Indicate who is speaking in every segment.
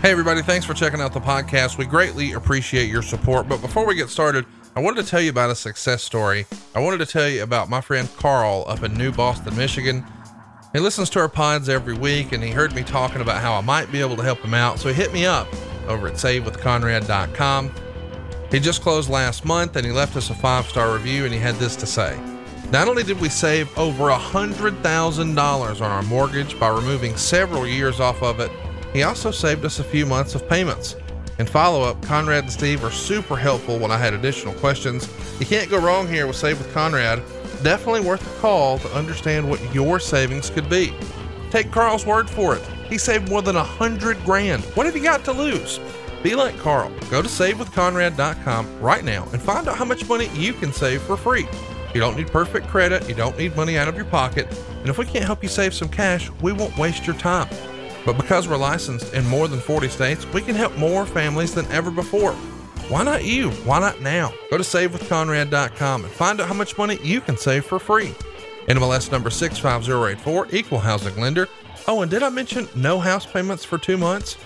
Speaker 1: Hey, everybody, thanks for checking out the podcast. We greatly appreciate your support. But before we get started, I wanted to tell you about a success story. I wanted to tell you about my friend Carl up in New Boston, Michigan. He listens to our pods every week, and he heard me talking about how I might be able to help him out. So he hit me up over at savewithconrad.com. He just closed last month and he left us a five star review, and he had this to say. Not only did we save over $100,000 on our mortgage by removing several years off of it, he also saved us a few months of payments. In follow up, Conrad and Steve are super helpful when I had additional questions. You can't go wrong here with Save with Conrad. Definitely worth a call to understand what your savings could be. Take Carl's word for it. He saved more than a hundred grand. What have you got to lose? Be like Carl. Go to savewithconrad.com right now and find out how much money you can save for free. You don't need perfect credit, you don't need money out of your pocket, and if we can't help you save some cash, we won't waste your time. But because we're licensed in more than 40 states, we can help more families than ever before. Why not you? Why not now? Go to savewithconrad.com and find out how much money you can save for free. NMLS number 65084, equal housing lender. Oh, and did I mention no house payments for two months?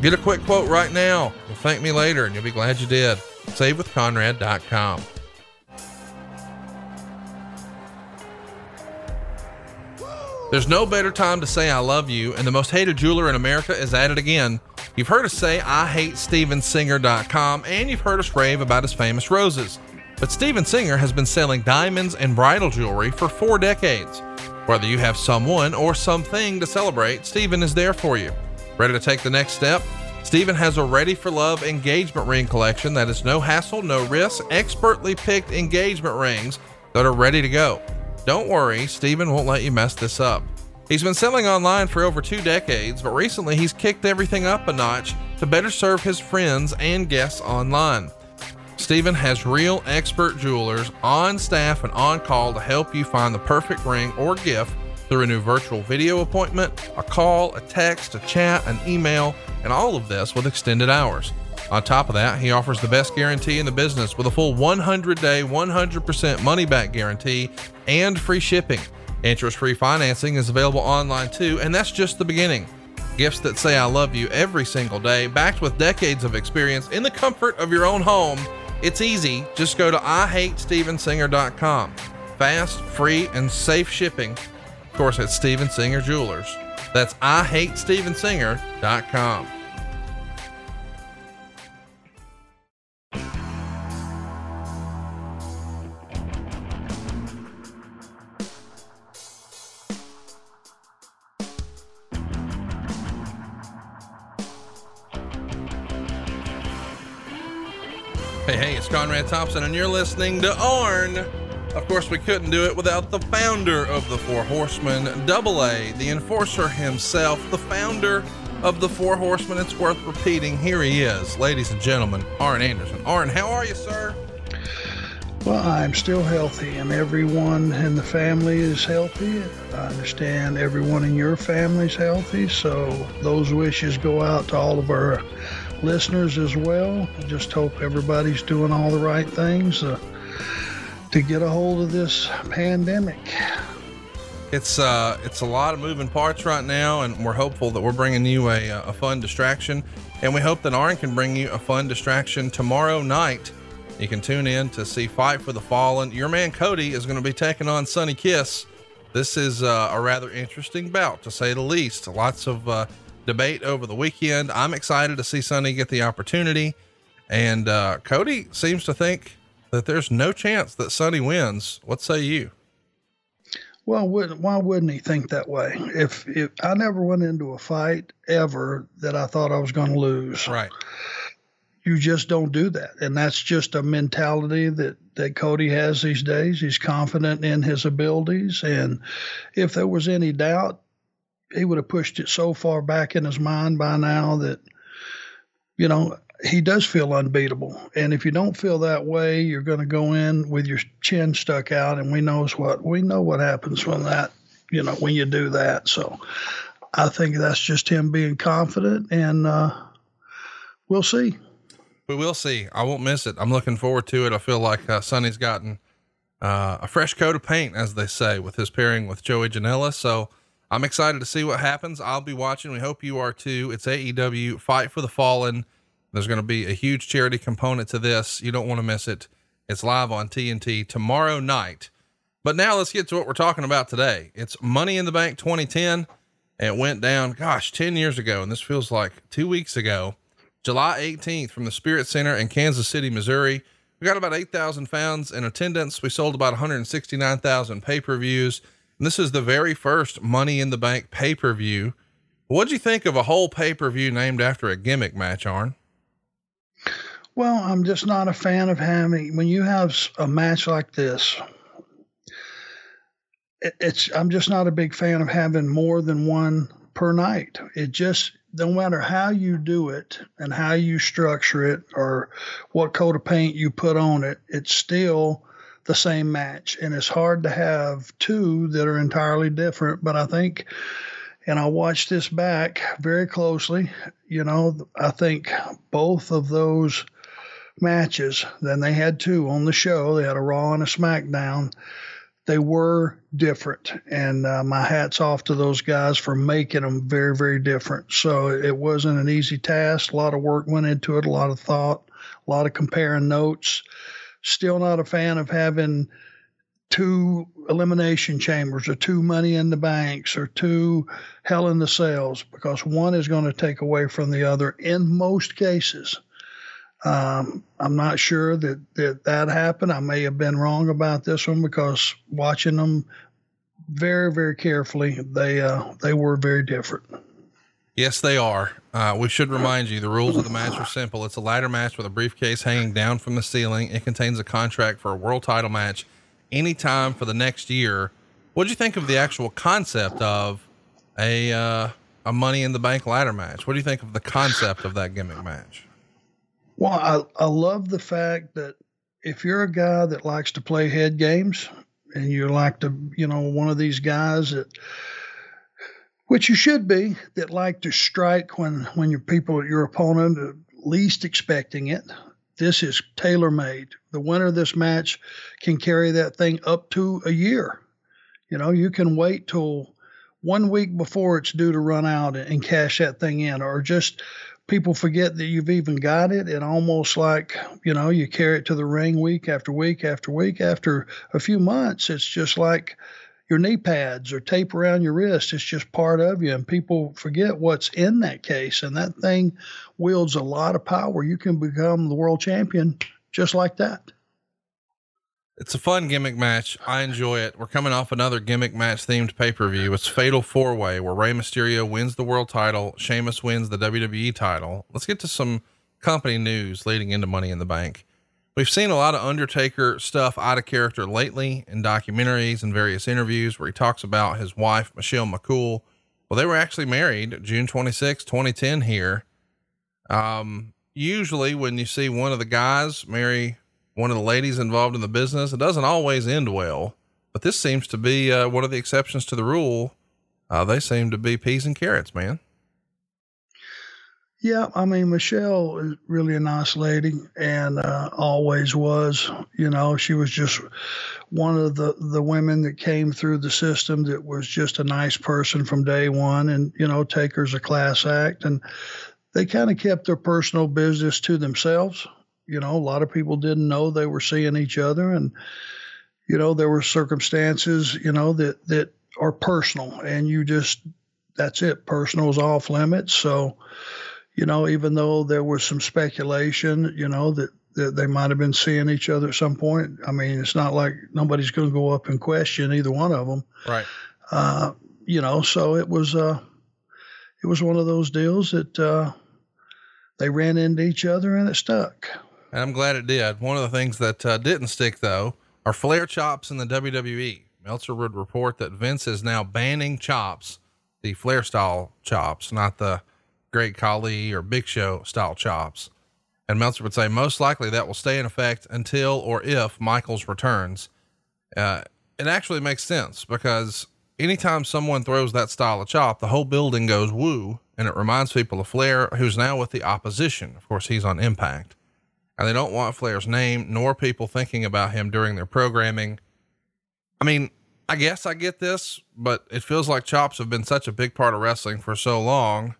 Speaker 1: Get a quick quote right now. You'll thank me later and you'll be glad you did. SaveWithConrad.com. There's no better time to say I love you, and the most hated jeweler in America is at it again. You've heard us say I hate StevenSinger.com, and you've heard us rave about his famous roses. But Steven Singer has been selling diamonds and bridal jewelry for four decades. Whether you have someone or something to celebrate, Steven is there for you. Ready to take the next step? Steven has a Ready for Love engagement ring collection that is no hassle, no risk, expertly picked engagement rings that are ready to go. Don't worry, Steven won't let you mess this up. He's been selling online for over two decades, but recently he's kicked everything up a notch to better serve his friends and guests online. Steven has real expert jewelers on staff and on call to help you find the perfect ring or gift through a new virtual video appointment, a call, a text, a chat, an email, and all of this with extended hours. On top of that, he offers the best guarantee in the business with a full 100 day, 100% money back guarantee and free shipping. Interest free financing is available online too, and that's just the beginning. Gifts that say I love you every single day, backed with decades of experience in the comfort of your own home. It's easy. Just go to IHateStevenSinger.com. Fast, free, and safe shipping. Of course, it's Steven Singer Jewelers. That's IHateStevenSinger.com. it's Conrad Thompson, and you're listening to ARN. Of course, we couldn't do it without the founder of the Four Horsemen, Double A, the enforcer himself, the founder of the Four Horsemen. It's worth repeating. Here he is, ladies and gentlemen, Arn Anderson. Arn, how are you, sir?
Speaker 2: Well, I'm still healthy, and everyone in the family is healthy. I understand everyone in your family is healthy, so those wishes go out to all of our listeners as well. I just hope everybody's doing all the right things uh, to get a hold of this pandemic.
Speaker 1: It's uh, it's a lot of moving parts right now, and we're hopeful that we're bringing you a, a fun distraction, and we hope that Arn can bring you a fun distraction tomorrow night. You can tune in to see Fight for the Fallen. Your man Cody is going to be taking on Sonny Kiss. This is uh, a rather interesting bout, to say the least. Lots of uh, debate over the weekend. I'm excited to see Sonny get the opportunity. And uh, Cody seems to think that there's no chance that Sonny wins. What say you?
Speaker 2: Well, would, why wouldn't he think that way? If, if I never went into a fight ever that I thought I was going to lose,
Speaker 1: right?
Speaker 2: You just don't do that, and that's just a mentality that that Cody has these days. He's confident in his abilities, and if there was any doubt, he would have pushed it so far back in his mind by now that you know he does feel unbeatable. And if you don't feel that way, you're going to go in with your chin stuck out, and we knows what we know what happens when that you know when you do that. So I think that's just him being confident, and uh, we'll see.
Speaker 1: We will see. I won't miss it. I'm looking forward to it. I feel like uh, Sonny's gotten uh, a fresh coat of paint, as they say, with his pairing with Joey Janela. So I'm excited to see what happens. I'll be watching. We hope you are too. It's AEW Fight for the Fallen. There's going to be a huge charity component to this. You don't want to miss it. It's live on TNT tomorrow night. But now let's get to what we're talking about today. It's Money in the Bank 2010. It went down, gosh, 10 years ago. And this feels like two weeks ago, July 18th from the Sprint Center in Kansas City, Missouri. We got about 8,000 fans in attendance. We sold about 169,000 pay per views. And this is the very first Money in the Bank pay per view. What'd you think of a whole pay per view named after a gimmick match, Arn?
Speaker 2: Well, I'm just not a fan of having, when you have a match like this, it's, I'm just not a big fan of having more than one per night. It just, no matter how you do it and how you structure it or what coat of paint you put on it, it's still the same match. And it's hard to have two that are entirely different. But I think, and I watched this back very closely, you know, I think both of those matches, then they had two on the show, they had a Raw and a SmackDown. They were different, and uh, my hats off to those guys for making them very, very different. So it wasn't an easy task. A lot of work went into it, a lot of thought, a lot of comparing notes Still not a fan of having two elimination chambers or two money in the banks or two hell in the cells because one is going to take away from the other in most cases. Um, I'm not sure that, that that happened. I may have been wrong about this one because watching them very, very carefully, they uh, they were very different.
Speaker 1: Yes, they are. Uh, we should remind you the rules of the match are simple. It's a ladder match with a briefcase hanging down from the ceiling. It contains a contract for a world title match anytime for the next year. What'd you think of the actual concept of a uh, a Money in the Bank ladder match? What do you think of the concept of that gimmick match?
Speaker 2: Well, I, I love the fact that if you're a guy that likes to play head games and you like to, you know, one of these guys that which you should be, that like to strike when when your people, your opponent, are least expecting it. This is tailor made. The winner of this match can carry that thing up to a year. You know, you can wait till one week before it's due to run out and cash that thing in, or just people forget that you've even got it and almost like you know you carry it to the ring week after week after week after a few months it's just like your knee pads or tape around your wrist. It's just part of you, and people forget what's in that case. And that thing wields a lot of power. You can become the world champion just like that.
Speaker 1: It's a fun gimmick match. I enjoy it. We're coming off another gimmick match themed pay per view. It's Fatal Four Way, where Rey Mysterio wins the world title, Sheamus wins the WWE title. Let's get to some company news leading into Money in the Bank. We've seen a lot of Undertaker stuff out of character lately in documentaries and various interviews where he talks about his wife, Michelle McCool. Well, they were actually married June 26, 2010 here. Um, usually when you see one of the guys marry one of the ladies involved in the business, it doesn't always end well, but this seems to be uh, one of the exceptions to the rule. Uh, they seem to be peas and carrots, man.
Speaker 2: Yeah, I mean Michelle is really a nice lady, and uh, always was. You know, she was just one of the the women that came through the system that was just a nice person from day one, and you know, Taker's a class act, and they kind of kept their personal business to themselves. You know, a lot of people didn't know they were seeing each other, and you know, there were circumstances, you know, that that are personal, and you just that's it. Personal is off limits, so you know, even though there was some speculation, you know, that, that they might have been seeing each other at some point. I mean, it's not like nobody's going to go up and question either one of them.
Speaker 1: Right.
Speaker 2: Uh, you know, so it was, uh, it was one of those deals that, uh, they ran into each other and it stuck.
Speaker 1: And I'm glad it did. One of the things that uh, didn't stick though are Flair chops in the WWE. Meltzer would report that Vince is now banning chops, the Flair style chops, not the Great Khali or Big Show style chops. And Meltzer would say most likely that will stay in effect until or if Michaels returns. Uh, it actually makes sense because anytime someone throws that style of chop, the whole building goes woo, and it reminds people of Flair, who's now with the opposition. Of course, he's on Impact, and they don't want Flair's name nor people thinking about him during their programming. I mean, I guess I get this, but it feels like chops have been such a big part of wrestling for so long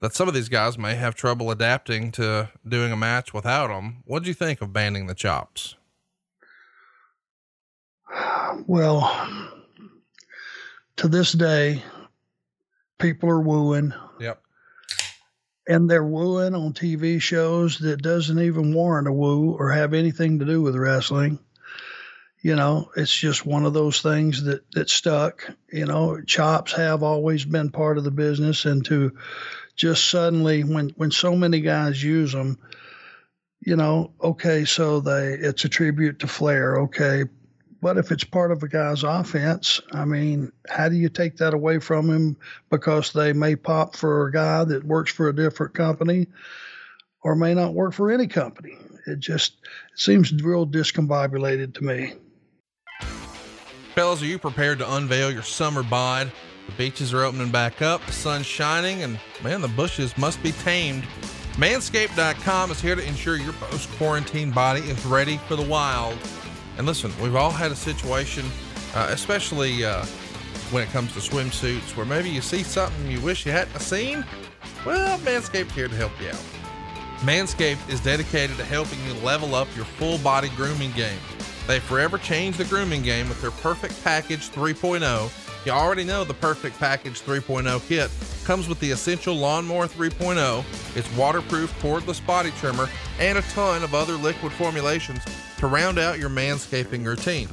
Speaker 1: that some of these guys may have trouble adapting to doing a match without them. What do you think of banning the chops?
Speaker 2: Well, to this day, people are wooing.
Speaker 1: Yep.
Speaker 2: And they're wooing on TV shows that doesn't even warrant a woo or have anything to do with wrestling. You know, it's just one of those things that that stuck. You know, chops have always been part of the business, and to just suddenly when when so many guys use them, you know, okay, so they it's a tribute to Flair. Okay, but if it's part of a guy's offense, I mean, how do you take that away from him because they may pop for a guy that works for a different company or may not work for any company? It just it seems real discombobulated to me.
Speaker 1: Fellas, are you prepared to unveil your summer bod? The beaches are opening back up, the sun's shining, and man, the bushes must be tamed. Manscaped.com is here to ensure your post quarantine body is ready for the wild. And listen, we've all had a situation, uh, especially uh, when it comes to swimsuits, where maybe you see something you wish you hadn't seen. Well, Manscaped here to help you out. Manscaped is dedicated to helping you level up your full body grooming game. They forever changed the grooming game with their Perfect Package 3.0. You already know the Perfect Package 3.0 kit comes with the Essential Lawnmower 3.0, its waterproof cordless body trimmer, and a ton of other liquid formulations to round out your manscaping routine.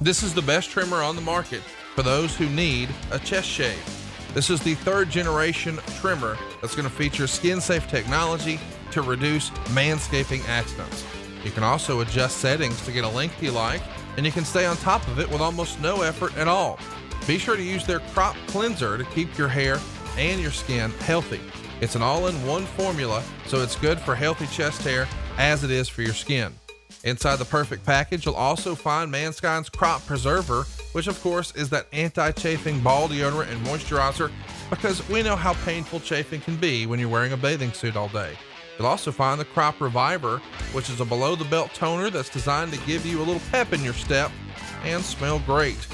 Speaker 1: This is the best trimmer on the market for those who need a chest shave. This is the third generation trimmer that's going to feature skin safe technology to reduce manscaping accidents. You can also adjust settings to get a length you like, and you can stay on top of it with almost no effort at all. Be sure to use their crop cleanser to keep your hair and your skin healthy. It's an all in one formula, so it's good for healthy chest hair as it is for your skin. Inside the perfect package, you'll also find Manscaped's Crop Preserver, which of course is that anti-chafing ball deodorant and moisturizer because we know how painful chafing can be when you're wearing a bathing suit all day. You'll also find the Crop Reviver, which is a below the belt toner that's designed to give you a little pep in your step and smell great.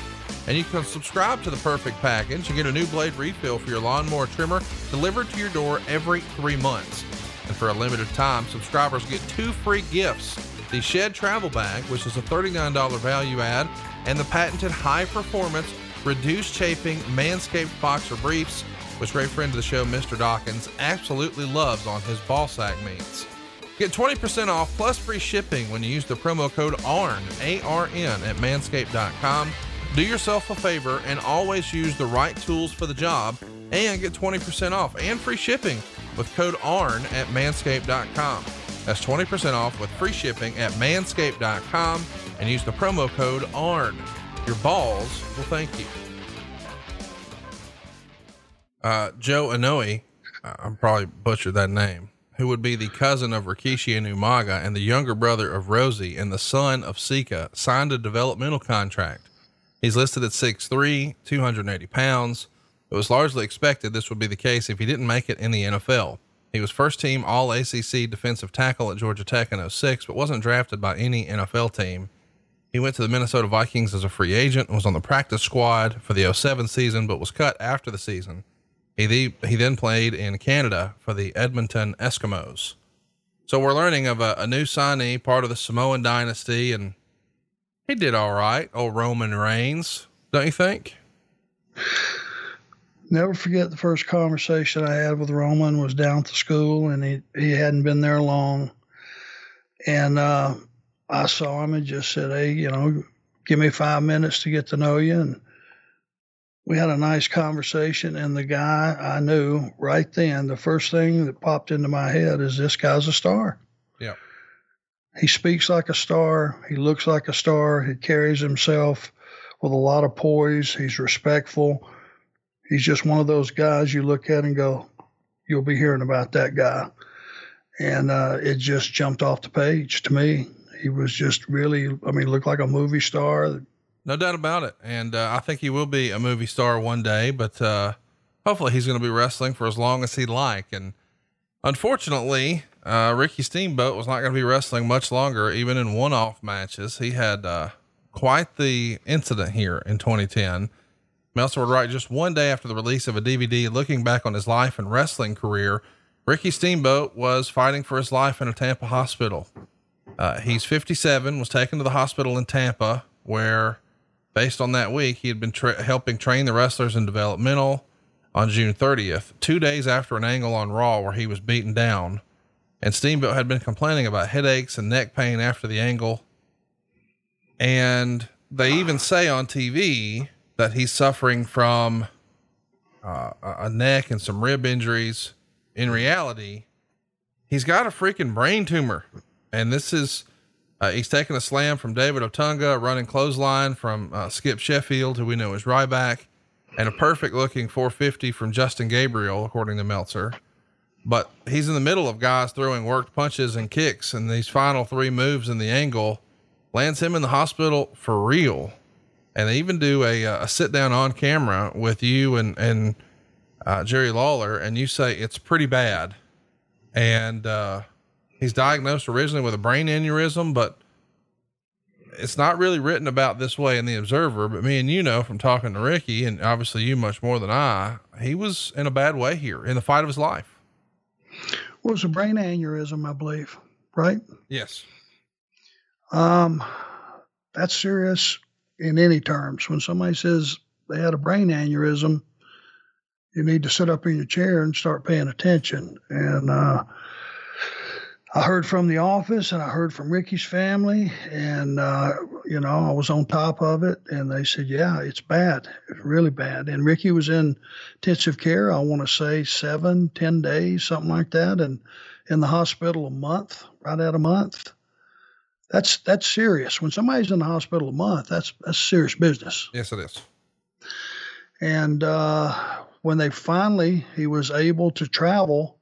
Speaker 1: And you can subscribe to the perfect package and get a new blade refill for your lawnmower trimmer delivered to your door every three months. And for a limited time, subscribers get two free gifts the Shed Travel Bag, which is a $39 value add, and the patented high performance, reduced chafing Manscaped Boxer Briefs, which great friend of the show, Mr. Dawkins, absolutely loves on his ball sack meats. Get 20% off plus free shipping when you use the promo code ARN, A-R-N, at manscaped.com. Do yourself a favor and always use the right tools for the job and get 20% off and free shipping with code ARN at manscaped.com. That's 20% off with free shipping at manscaped.com and use the promo code ARN. Your balls will thank you. Uh, Joe Anoa'i, I'm probably butchered that name, who would be the cousin of Rikishi Umaga and the younger brother of Rosie and the son of Sika, signed a developmental contract. He's listed at 6'3, 280 pounds. It was largely expected this would be the case if he didn't make it in the NFL. He was first team All ACC defensive tackle at Georgia Tech in 06, but wasn't drafted by any NFL team. He went to the Minnesota Vikings as a free agent and was on the practice squad for the 07 season, but was cut after the season. He, the, he then played in Canada for the Edmonton Eskimos. So we're learning of a, a new signee, part of the Samoan dynasty, and he did all right, old Roman Reigns, don't you think?
Speaker 2: never forget the first conversation I had with Roman was down at the school, and he he hadn't been there long, and uh, I saw him and just said, "Hey, you know, give me five minutes to get to know you." And we had a nice conversation. And the guy I knew right then, the first thing that popped into my head is this guy's a star. He speaks like a star. He looks like a star. He carries himself with a lot of poise. He's respectful he's just one of those guys you look at and go, you'll be hearing about that guy. And uh, it just jumped off the page to me. He was just really, I mean, looked like a movie star.
Speaker 1: No doubt about it. And uh, I think he will be a movie star one day, but uh, hopefully he's going to be wrestling for as long as he'd like. And unfortunately, uh, Ricky Steamboat was not going to be wrestling much longer, even in one off matches. He had uh, quite the incident here in 2010. Meltzer would write just one day after the release of a DVD looking back on his life and wrestling career. Ricky Steamboat was fighting for his life in a Tampa hospital. Uh, he's 57, was taken to the hospital in Tampa, where, based on that week, he had been tra- helping train the wrestlers in developmental on June 30th, two days after an angle on Raw where he was beaten down. And Steamboat had been complaining about headaches and neck pain after the angle. And they even say on TV that he's suffering from uh, a neck and some rib injuries. In reality, he's got a freaking brain tumor. And this is, uh, he's taking a slam from David Otunga, running clothesline from uh, Skip Sheffield, who we know is Ryback, and a perfect looking 450 from Justin Gabriel, according to Meltzer. But he's in the middle of guys throwing worked punches and kicks, and these final three moves in the angle lands him in the hospital for real. And they even do a, a sit down on camera with you and, and, uh, Jerry Lawler, and you say it's pretty bad. And, uh, he's diagnosed originally with a brain aneurysm, but it's not really written about this way in the Observer. But me and you know from talking to Ricky, and obviously you much more than I, he was in a bad way here in the fight of his life.
Speaker 2: Well, it was a brain aneurysm, I believe, right?
Speaker 1: Yes.
Speaker 2: Um, that's serious in any terms. When somebody says they had a brain aneurysm, you need to sit up in your chair and start paying attention. And uh, I heard from the office and I heard from Ricky's family, and uh, you know I was on top of it, and they said, "Yeah, it's bad, it's really bad." And Ricky was in intensive care. I want to say seven, ten days, something like that, and in the hospital a month, right at a month. That's that's serious. When somebody's in the hospital a month, that's that's serious business.
Speaker 1: Yes, it is.
Speaker 2: And uh, when they finally, he was able to travel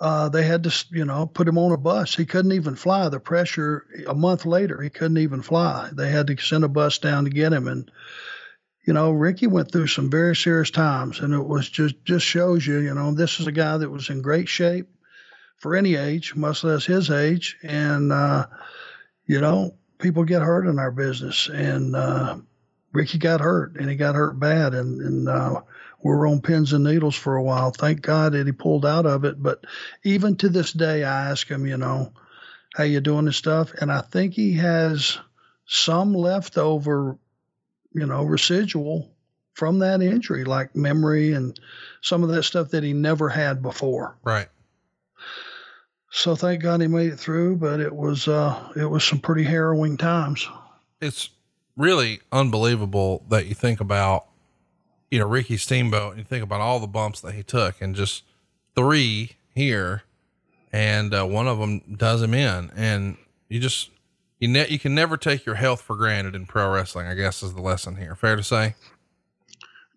Speaker 2: uh, they had to, you know, put him on a bus. He couldn't even fly. The pressure, a month later, he couldn't even fly. They had to send a bus down to get him. And, you know, Ricky went through some very serious times. And it was just, just shows you, you know, this is a guy that was in great shape for any age, much less his age. And, uh, you know, people get hurt in our business. And, uh, Ricky got hurt and he got hurt bad. And, and, uh, we were on pins and needles for a while. Thank God that he pulled out of it. But even to this day, I ask him, you know, how you doing and stuff, and I think he has some leftover, you know, residual from that injury, like memory and some of that stuff that he never had before.
Speaker 1: Right.
Speaker 2: So thank God he made it through, but it was uh it was some pretty harrowing times.
Speaker 1: It's really unbelievable that you think about you know, Ricky Steamboat, and you think about all the bumps that he took and just three here and uh, one of them does him in and you just, you ne- you can never take your health for granted in pro wrestling, I guess is the lesson here. Fair to say?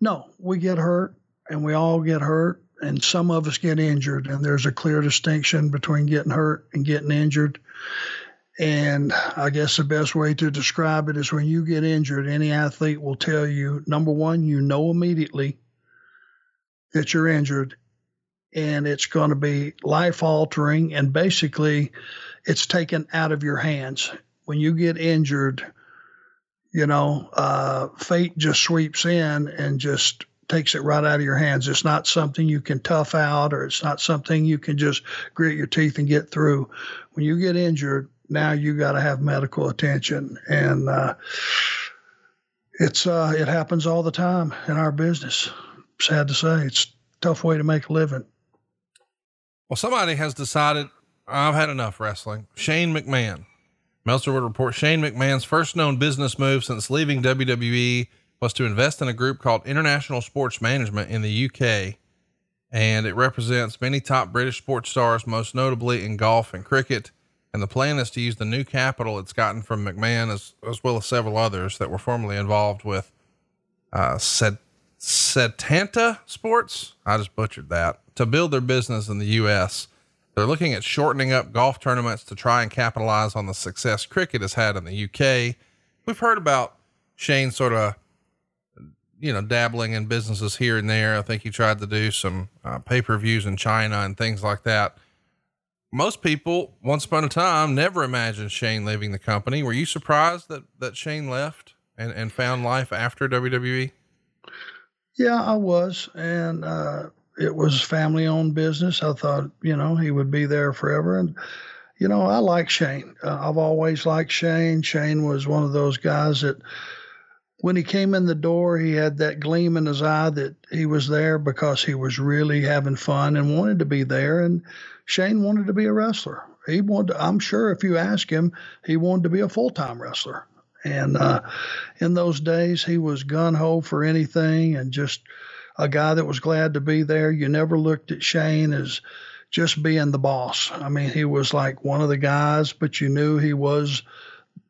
Speaker 2: No, we get hurt and we all get hurt and some of us get injured and there's a clear distinction between getting hurt and getting injured. And I guess the best way to describe it is when you get injured, any athlete will tell you number one, you know immediately that you're injured and it's going to be life altering and basically it's taken out of your hands. When you get injured, you know, uh, fate just sweeps in and just takes it right out of your hands. It's not something you can tough out or it's not something you can just grit your teeth and get through. When you get injured, now you got to have medical attention. And uh, it's uh, it happens all the time in our business. Sad to say it's a tough way to make a living.
Speaker 1: Well somebody has decided i've had enough wrestling. Shane mcmahon. Meltzer would report shane mcmahon's first known business move since leaving wwe was to invest in a group called international sports management in the uk and it represents many top british sports stars most notably in golf and cricket and the plan is to use the new capital it's gotten from McMahon as, as well as several others that were formerly involved with uh, Set, Setanta Sports. I just butchered that to build their business in the U.S. They're looking at shortening up golf tournaments to try and capitalize on the success cricket has had in the UK. We've heard about Shane sort of, you know, dabbling in businesses here and there. I think he tried to do some uh, pay per views in China and things like that most people once upon a time never imagined Shane leaving the company. Were you surprised that, that Shane left and, and found life after WWE?
Speaker 2: Yeah, I was. And, uh, it was family owned business. I thought, you know, he would be there forever. And, you know, I like Shane. Uh, I've always liked Shane. Shane was one of those guys that, when he came in the door, he had that gleam in his eye that he was there because he was really having fun and wanted to be there. And Shane wanted to be a wrestler. He wanted. To, I'm sure if you ask him, he wanted to be a full time wrestler. And uh, in those days, he was gun ho for anything and just a guy that was glad to be there. You never looked at Shane as just being the boss. I mean, he was like one of the guys, but you knew he was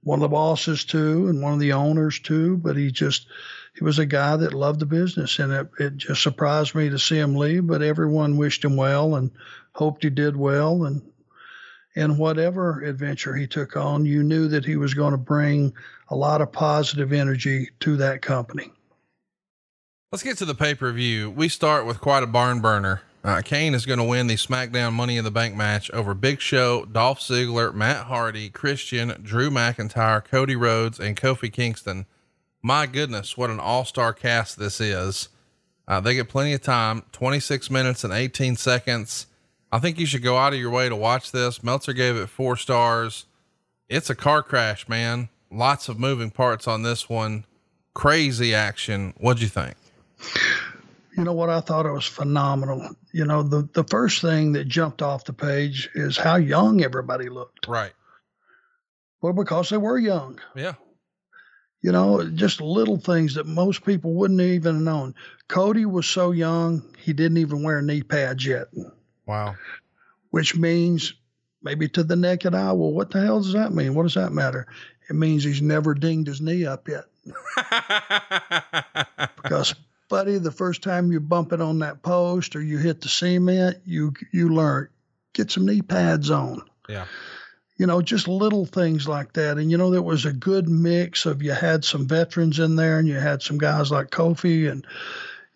Speaker 2: one of the bosses too and one of the owners too. But he just he was a guy that loved the business, and it, it just surprised me to see him leave. But everyone wished him well and hoped he did well, and in whatever adventure he took on, you knew that he was going to bring a lot of positive energy to that company.
Speaker 1: Let's get to the pay per view. We start with quite a barn burner. Uh, Kane is going to win the SmackDown Money in the Bank match over Big Show, Dolph Ziggler, Matt Hardy, Christian, Drew McIntyre, Cody Rhodes, and Kofi Kingston. My goodness, what an all star cast this is. Uh, they get plenty of time 26 minutes and 18 seconds. I think you should go out of your way to watch this. Meltzer gave it four stars. It's a car crash, man. Lots of moving parts on this one. Crazy action. What'd you think?
Speaker 2: You know what? I thought it was phenomenal. You know, the, the first thing that jumped off the page is how young everybody looked.
Speaker 1: Right.
Speaker 2: Well, because they were young.
Speaker 1: Yeah.
Speaker 2: You know, just little things that most people wouldn't even have known. Cody was so young, he didn't even wear knee pads yet.
Speaker 1: Wow.
Speaker 2: Which means maybe to the naked eye, well, what the hell does that mean? What does that matter? It means he's never dinged his knee up yet. because buddy, the first time you bump it on that post or you hit the cement, you you learn get some knee pads on.
Speaker 1: Yeah.
Speaker 2: You know, just little things like that. And you know, there was a good mix of you had some veterans in there and you had some guys like Kofi and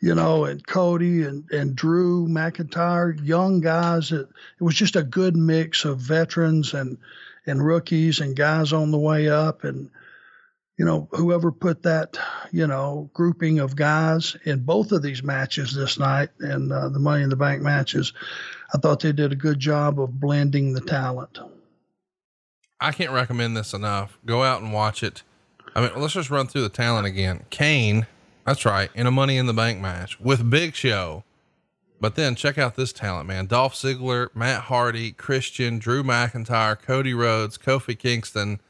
Speaker 2: you know, and Cody and, and Drew McIntyre, young guys. It, it was just a good mix of veterans and, and rookies and guys on the way up. And, you know, whoever put that, you know, grouping of guys in both of these matches this night and uh, the Money in the Bank matches, I thought they did a good job of blending the talent.
Speaker 1: I can't recommend this enough. Go out and watch it. I mean, let's just run through the talent again. Kane, that's right, in a Money in the Bank match with Big Show. But then check out this talent, man. Dolph Ziggler, Matt Hardy, Christian, Drew McIntyre, Cody Rhodes, Kofi Kingston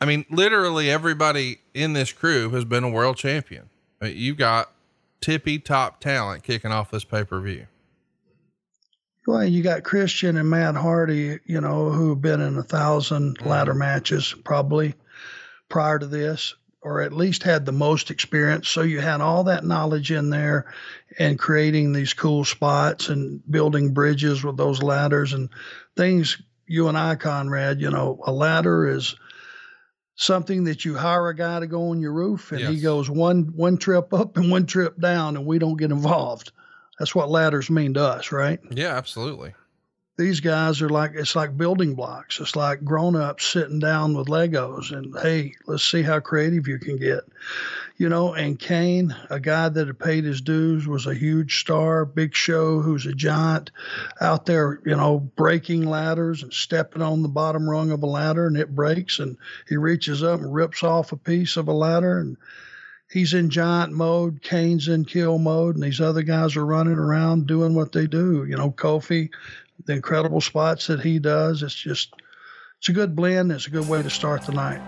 Speaker 1: I mean, literally everybody in this crew has been a world champion. You've got tippy top talent kicking off this pay per view.
Speaker 2: Well, you got Christian and Matt Hardy, you know, who've been in a 1000 mm-hmm. ladder matches probably prior to this, or at least had the most experience. So you had all that knowledge in there and creating these cool spots and building bridges with those ladders and things. You and I, Conrad, you know, a ladder is something that you hire a guy to go on your roof and yes. he goes one one trip up and one trip down and we don't get involved. That's what ladders mean to us, right?
Speaker 1: Yeah, absolutely.
Speaker 2: These guys are like it's like building blocks. It's like grown ups sitting down with Legos and hey, let's see how creative you can get you know, and Kane, a guy that had paid his dues, was a huge star, big show, who's a giant out there, you know, breaking ladders and stepping on the bottom rung of a ladder and it breaks and he reaches up and rips off a piece of a ladder and he's in giant mode, Kane's in kill mode, and these other guys are running around doing what they do. You know, Kofi, the incredible spots that he does. It's just it's a good blend. It's a good way to start the night.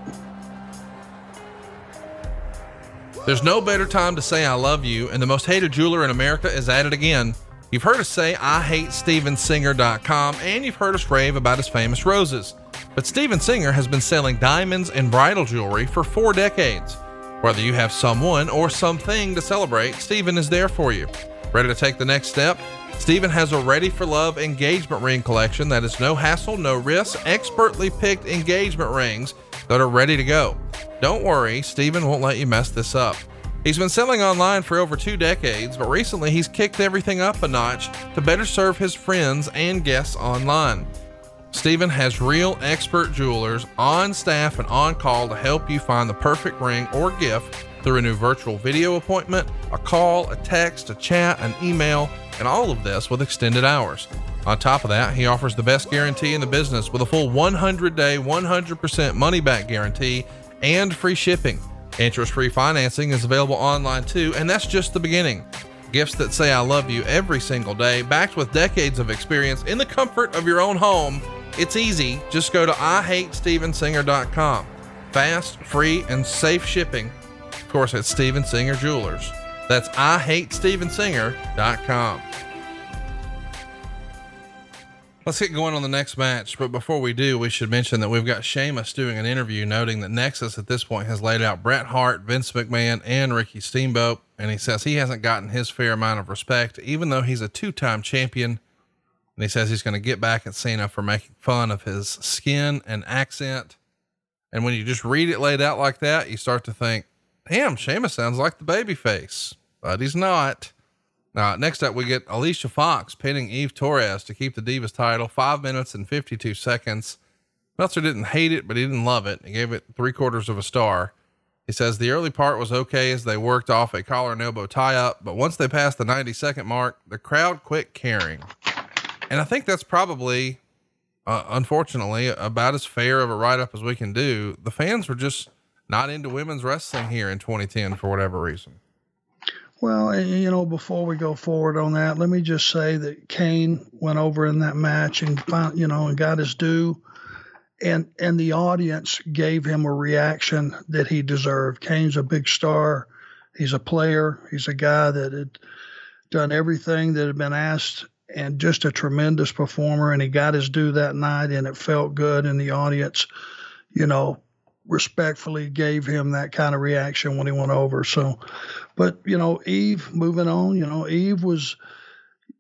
Speaker 1: There's no better time to say I love you, and the most hated jeweler in America is at it again. You've heard us say I hate Stevensinger.com, and you've heard us rave about his famous roses. But Steven Singer has been selling diamonds and bridal jewelry for four decades. Whether you have someone or something to celebrate, Steven is there for you. Ready to take the next step? Steven has a ready for love engagement ring collection that is no hassle, no risk, expertly picked engagement rings that are ready to go. Don't worry, Steven won't let you mess this up. He's been selling online for over two decades, but recently he's kicked everything up a notch to better serve his friends and guests online. Steven has real expert jewelers on staff and on call to help you find the perfect ring or gift through a new virtual video appointment, a call, a text, a chat, an email, and all of this with extended hours. On top of that, he offers the best guarantee in the business with a full 100 day, 100% money back guarantee and free shipping. Interest free financing is available online too, and that's just the beginning. Gifts that say I love you every single day, backed with decades of experience in the comfort of your own home. It's easy. Just go to IHateStevenSinger.com. Fast, free, and safe shipping. Of course, it's Steven Singer Jewelers. That's IHateStevenSinger.com. Let's get going on the next match. But before we do, we should mention that we've got Sheamus doing an interview noting that Nexus at this point has laid out Bret Hart, Vince McMahon, and Ricky Steamboat. And he says he hasn't gotten his fair amount of respect, even though he's a two time champion. And he says he's going to get back at Cena for making fun of his skin and accent. And when you just read it laid out like that, you start to think, damn, Sheamus sounds like the baby face, but he's not. Uh, next up, we get Alicia Fox pinning Eve Torres to keep the Divas title, five minutes and 52 seconds. Meltzer didn't hate it, but he didn't love it. He gave it three quarters of a star. He says the early part was okay as they worked off a collar and elbow tie up, but once they passed the 90 second mark, the crowd quit caring. And I think that's probably, uh, unfortunately, about as fair of a write up as we can do. The fans were just not into women's wrestling here in 2010 for whatever reason.
Speaker 2: Well, eh, you know, before we go forward on that, let me just say that Kane went over in that match and found, you know, and got his due, and and the audience gave him a reaction that he deserved. Kane's a big star. He's a player. He's a guy that had done everything that had been asked and just a tremendous performer. And he got his due that night, and it felt good. And the audience, you know, respectfully gave him that kind of reaction when he went over. So, but you know, Eve, moving on, you know, Eve was,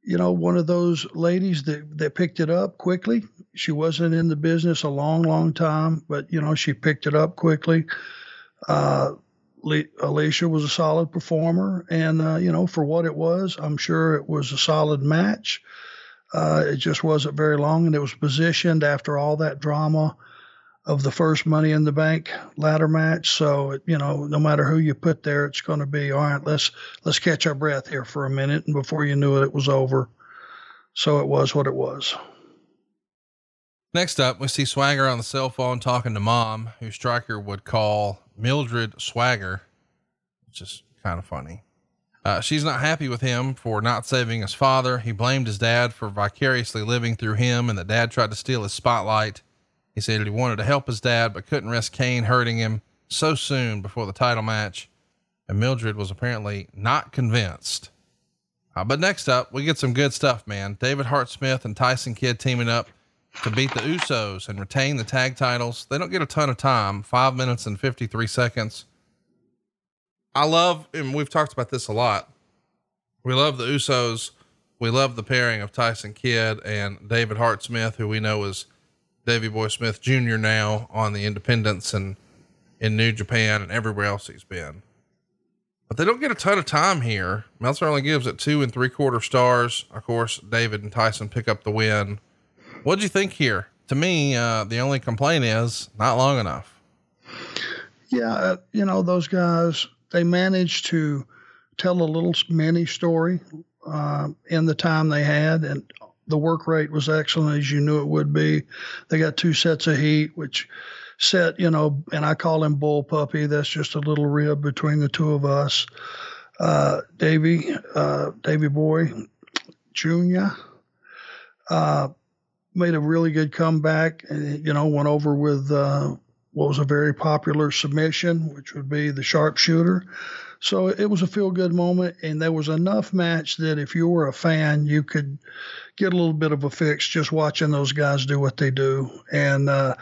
Speaker 2: you know, one of those ladies that that picked it up quickly. She wasn't in the business a long, long time, but you know, she picked it up quickly. Uh, Alicia was a solid performer, and uh, you know, for what it was, I'm sure it was a solid match. Uh, it just wasn't very long, and it was positioned after all that drama of the first Money in the Bank ladder match. So you know, no matter who you put there, it's going to be all right. Let's let's catch our breath here for a minute, and before you knew it, it was over. So it was what it was.
Speaker 1: Next up, we see Swagger on the cell phone talking to Mom, who Striker would call Mildred Swagger, which is kind of funny. Uh, she's not happy with him for not saving his father. He blamed his dad for vicariously living through him, and that dad tried to steal his spotlight. He said he wanted to help his dad, but couldn't risk Kane hurting him so soon before the title match. And Mildred was apparently not convinced. Uh, but next up, we get some good stuff, man. David Hart Smith and Tyson Kidd teaming up to beat the Usos and retain the tag titles. They don't get a ton of time, five minutes and 53 seconds. I love, and we've talked about this a lot. We love the Usos. We love the pairing of Tyson Kidd and David Hart Smith, who we know is Davy Boy Smith Jr. now on the independents and in New Japan and everywhere else he's been. But they don't get a ton of time here. Meltzer only gives it two and three quarter stars. Of course, David and Tyson pick up the win. What'd you think here? To me, uh, the only complaint is not long enough.
Speaker 2: Yeah, uh, you know those guys. They managed to tell a little mini story uh, in the time they had, and the work rate was excellent as you knew it would be. They got two sets of heat, which set, you know, and I call him Bull Puppy. That's just a little rib between the two of us. Uh, Davy, uh, Davy Boy Jr. Uh, made a really good comeback. And, you know, went over with uh, what was a very popular submission, which would be the sharpshooter. So it was a feel good moment, and there was enough match that if you were a fan, you could get a little bit of a fix just watching those guys do what they do. And uh,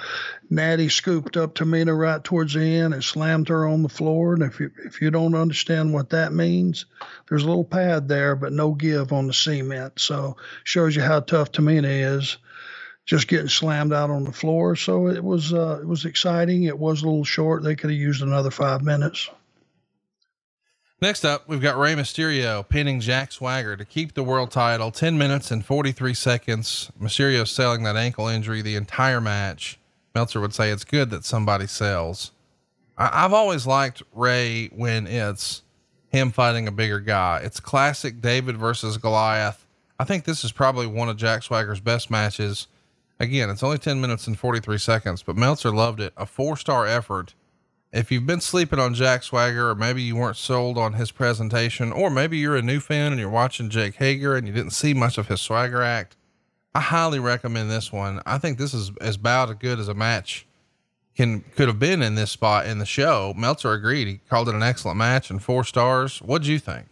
Speaker 2: Natty scooped up Tamina right towards the end and slammed her on the floor. And if you if you don't understand what that means, there's a little pad there, but no give on the cement. So shows you how tough Tamina is. Just getting slammed out on the floor, so it was uh, it was exciting. It was a little short. They could have used another five minutes.
Speaker 1: Next up, we've got Rey Mysterio pinning Jack Swagger to keep the world title 10 minutes and 43 seconds. Mysterio selling that ankle injury the entire match. Meltzer would say it's good that somebody sells. I- have always liked Rey when it's him fighting a bigger guy. It's classic David versus Goliath. I think this is probably one of Jack Swagger's best matches. Again, it's only 10 minutes and 43 seconds, but Meltzer loved it. A four star effort if you've been sleeping on Jack Swagger, or maybe you weren't sold on his presentation, or maybe you're a new fan and you're watching Jake Hager and you didn't see much of his swagger act, I highly recommend this one. I think this is as about as good as a match can could have been in this spot in the show. Meltzer agreed. He called it an excellent match and four stars. What'd you think?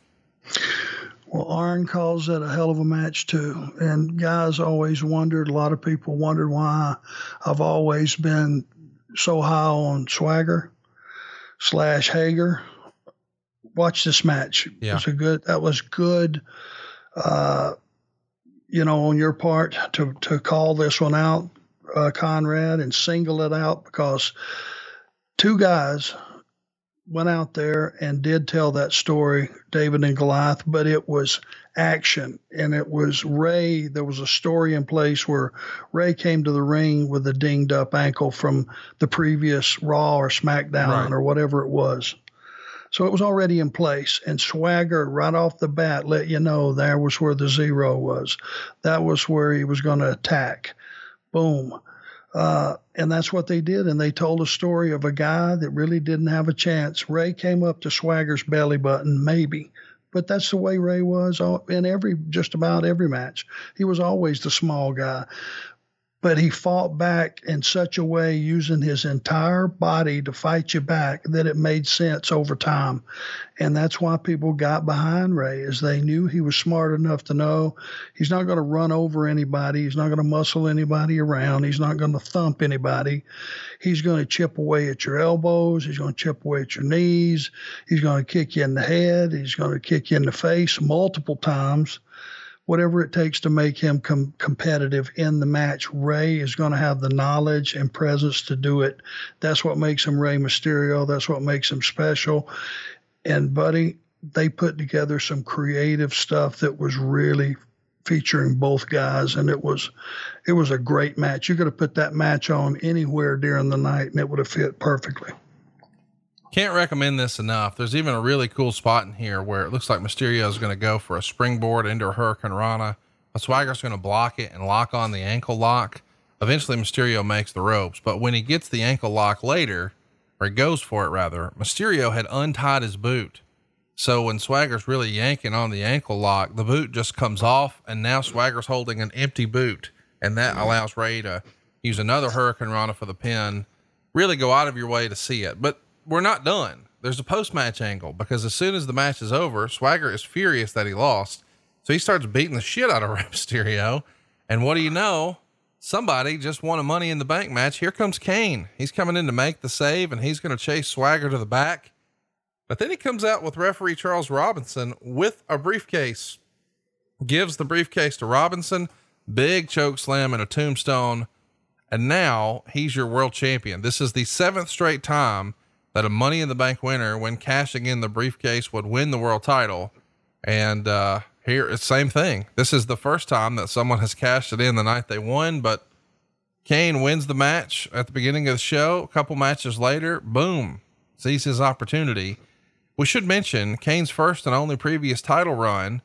Speaker 2: Well, Arn calls it a hell of a match too. And guys always wondered, a lot of people wondered why I've always been so high on Swagger slash Hager. Watch this match. Yeah. It was a good. That was good. Uh, you know, on your part to to call this one out, uh, Conrad, and single it out because two guys went out there and did tell that story, David and Goliath, but it was action and it was Rey. There was a story in place where Rey came to the ring with a dinged up ankle from the previous Raw or SmackDown right. or whatever it was. So it was already in place. And Swagger, right off the bat, let you know there was where the zero was. That was where he was going to attack. Boom. Uh, and that's what they did. And they told a story of a guy that really didn't have a chance. Rey came up to Swagger's belly button, maybe. But that's the way Rey was in every, just about every match. He was always the small guy but he fought back in such a way using his entire body to fight you back that it made sense over time. And that's why people got behind Rey is they knew he was smart enough to know he's not going to run over anybody he's not going to muscle anybody around he's not going to thump anybody. He's going to chip away at your elbows he's going to chip away at your knees he's going to kick you in the head he's going to kick you in the face multiple times whatever it takes to make him com- competitive in the match. Rey is going to have the knowledge and presence to do it. That's what makes him Rey Mysterio. That's what makes him special. And, buddy, they put together some creative stuff that was really featuring both guys and it was it was a great match you could have put that match on anywhere during the night and it would have fit perfectly
Speaker 1: can't recommend this enough. There's even a really cool spot in here where it looks like Mysterio is going to go for a springboard into a hurricanrana. A Swagger's going to block it and lock on the ankle lock. Eventually, Mysterio makes the ropes, but when he gets the ankle lock later, or he goes for it rather, Mysterio had untied his boot. So when Swagger's really yanking on the ankle lock, the boot just comes off, and now Swagger's holding an empty boot, and that allows Rey to use another hurricanrana for the pin. Really go out of your way to see it, but we're not done. There's a post match angle because as soon as the match is over, Swagger is furious that he lost. So he starts beating the shit out of Rey Mysterio. And what do you know? Somebody just won a money in the bank match. Here comes Kane. He's coming in to make the save and he's going to chase Swagger to the back. But then he comes out with referee Charles Robinson with a briefcase, gives the briefcase to Robinson, big choke slam and a tombstone. And now he's your world champion. This is the seventh straight time that a Money in the Bank winner, when cashing in the briefcase, would win the world title. And uh, here it's same thing. This is the first time that someone has cashed it in the night they won, but Kane wins the match at the beginning of the show. A couple matches later, boom, sees his opportunity. We should mention Kane's first and only previous title run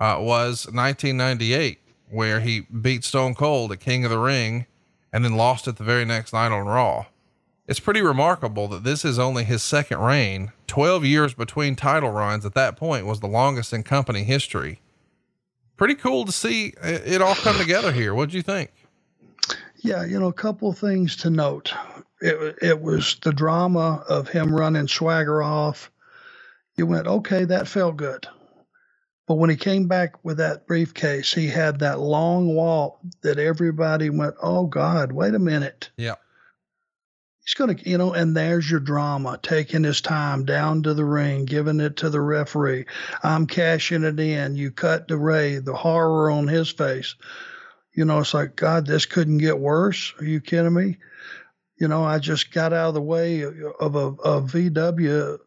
Speaker 1: uh, was 1998, where he beat Stone Cold at King of the Ring and then lost it the very next night on Raw. It's pretty remarkable that this is only his second reign. 12 years between title runs at that point was the longest in company history. Pretty cool to see it all come together here. What'd you think?
Speaker 2: Yeah, you know, a couple things to note. It, it was the drama of him running Swagger off. You went, okay, that felt good. But when he came back with that briefcase, he had that long walk that everybody went, oh God, wait a minute.
Speaker 1: Yeah
Speaker 2: he's going to, you know, and there's your drama, taking his time down to the ring, giving it to the referee. I'm cashing it in. You cut to Rey, the horror on his face. You know, it's like, God, this couldn't get worse. Are you kidding me? You know, I just got out of the way of a, a VW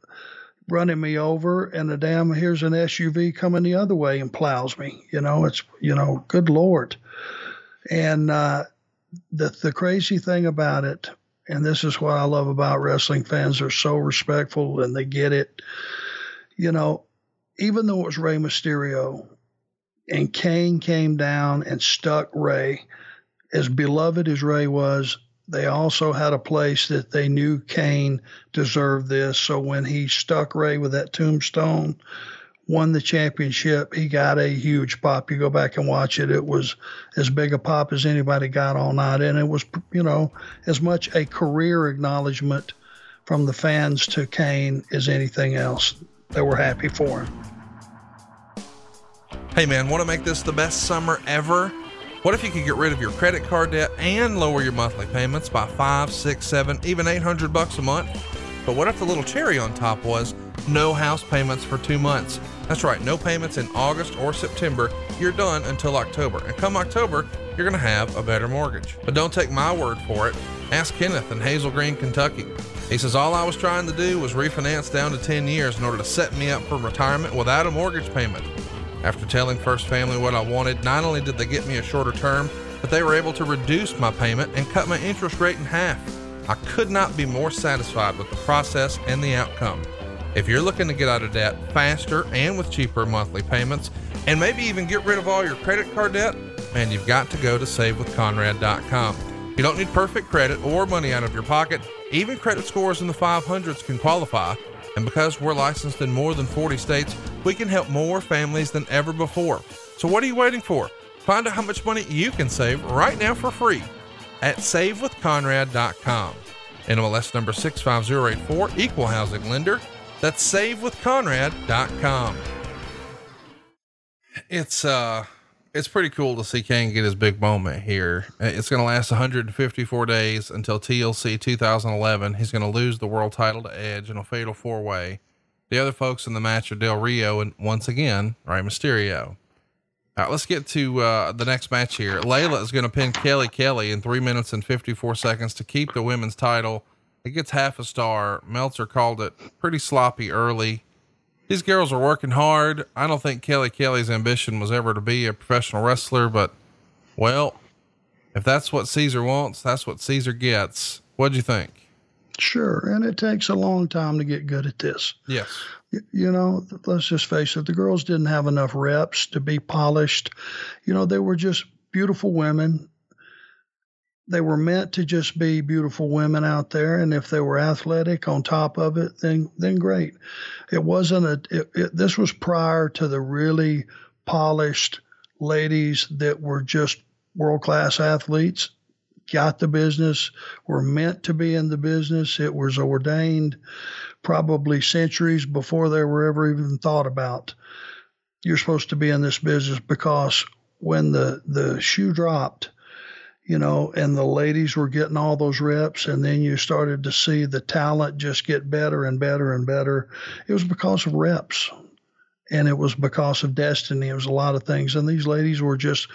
Speaker 2: running me over and a damn here's an SUV coming the other way and plows me. You know, it's you know, good lord. And uh, the the crazy thing about it, and this is what I love about wrestling fans, they're so respectful and they get it. You know, even though it was Rey Mysterio and Kane came down and stuck Rey, as beloved as Rey was, they also had a place that they knew Kane deserved this. So when he stuck Rey with that tombstone, won the championship, he got a huge pop. You go back and watch it, it was as big a pop as anybody got all night. And it was, you know, as much a career acknowledgement from the fans to Kane as anything else. They were happy for him.
Speaker 1: Hey man, want to make this the best summer ever? What if you could get rid of your credit card debt and lower your monthly payments by five, six, seven, even 800 bucks a month? But what if the little cherry on top was no house payments for two months? That's right, no payments in August or September. You're done until October. And come October, you're going to have a better mortgage. But don't take my word for it. Ask Kenneth in Hazel Green, Kentucky. He says, All I was trying to do was refinance down to 10 years in order to set me up for retirement without a mortgage payment. After telling First Family what I wanted, not only did they get me a shorter term, but they were able to reduce my payment and cut my interest rate in half. I could not be more satisfied with the process and the outcome. If you're looking to get out of debt faster and with cheaper monthly payments, and maybe even get rid of all your credit card debt, man, you've got to go to savewithconrad.com. You don't need perfect credit or money out of your pocket. Even credit scores in the 500s can qualify. And because we're licensed in more than 40 states, we can help more families than ever before. So what are you waiting for? Find out how much money you can save right now for free at savewithconrad.com. NMLS number 65084, equal housing lender. That's savewithconrad.com. It's uh it's pretty cool to see Kane get his big moment here. It's going to last 154 days until TLC 2011. He's going to lose the world title to Edge in a fatal four way. The other folks in the match are Del Rio and once again, Rey Mysterio. All right, let's get to uh, the next match here. Layla is going to pin Kelly Kelly in three minutes and 54 seconds to keep the women's title. It gets half a star. Meltzer called it pretty sloppy early. These girls are working hard. I don't think Kelly Kelly's ambition was ever to be a professional wrestler, but well, if that's what Caesar wants, that's what Caesar gets. What'd you think?
Speaker 2: Sure. And it takes a long time to get good at this.
Speaker 1: Yes.
Speaker 2: You know, let's just face it, the girls didn't have enough reps to be polished. You know, they were just beautiful women they were meant to just be beautiful women out there and if they were athletic on top of it then then great it wasn't a it, it, this was prior to the really polished ladies that were just world class athletes got the business were meant to be in the business it was ordained probably centuries before they were ever even thought about you're supposed to be in this business because when the the shoe dropped you know, and the ladies were getting all those reps, and then you started to see the talent just get better and better and better. It was because of reps, and it was because of destiny. It was a lot of things, and these ladies were just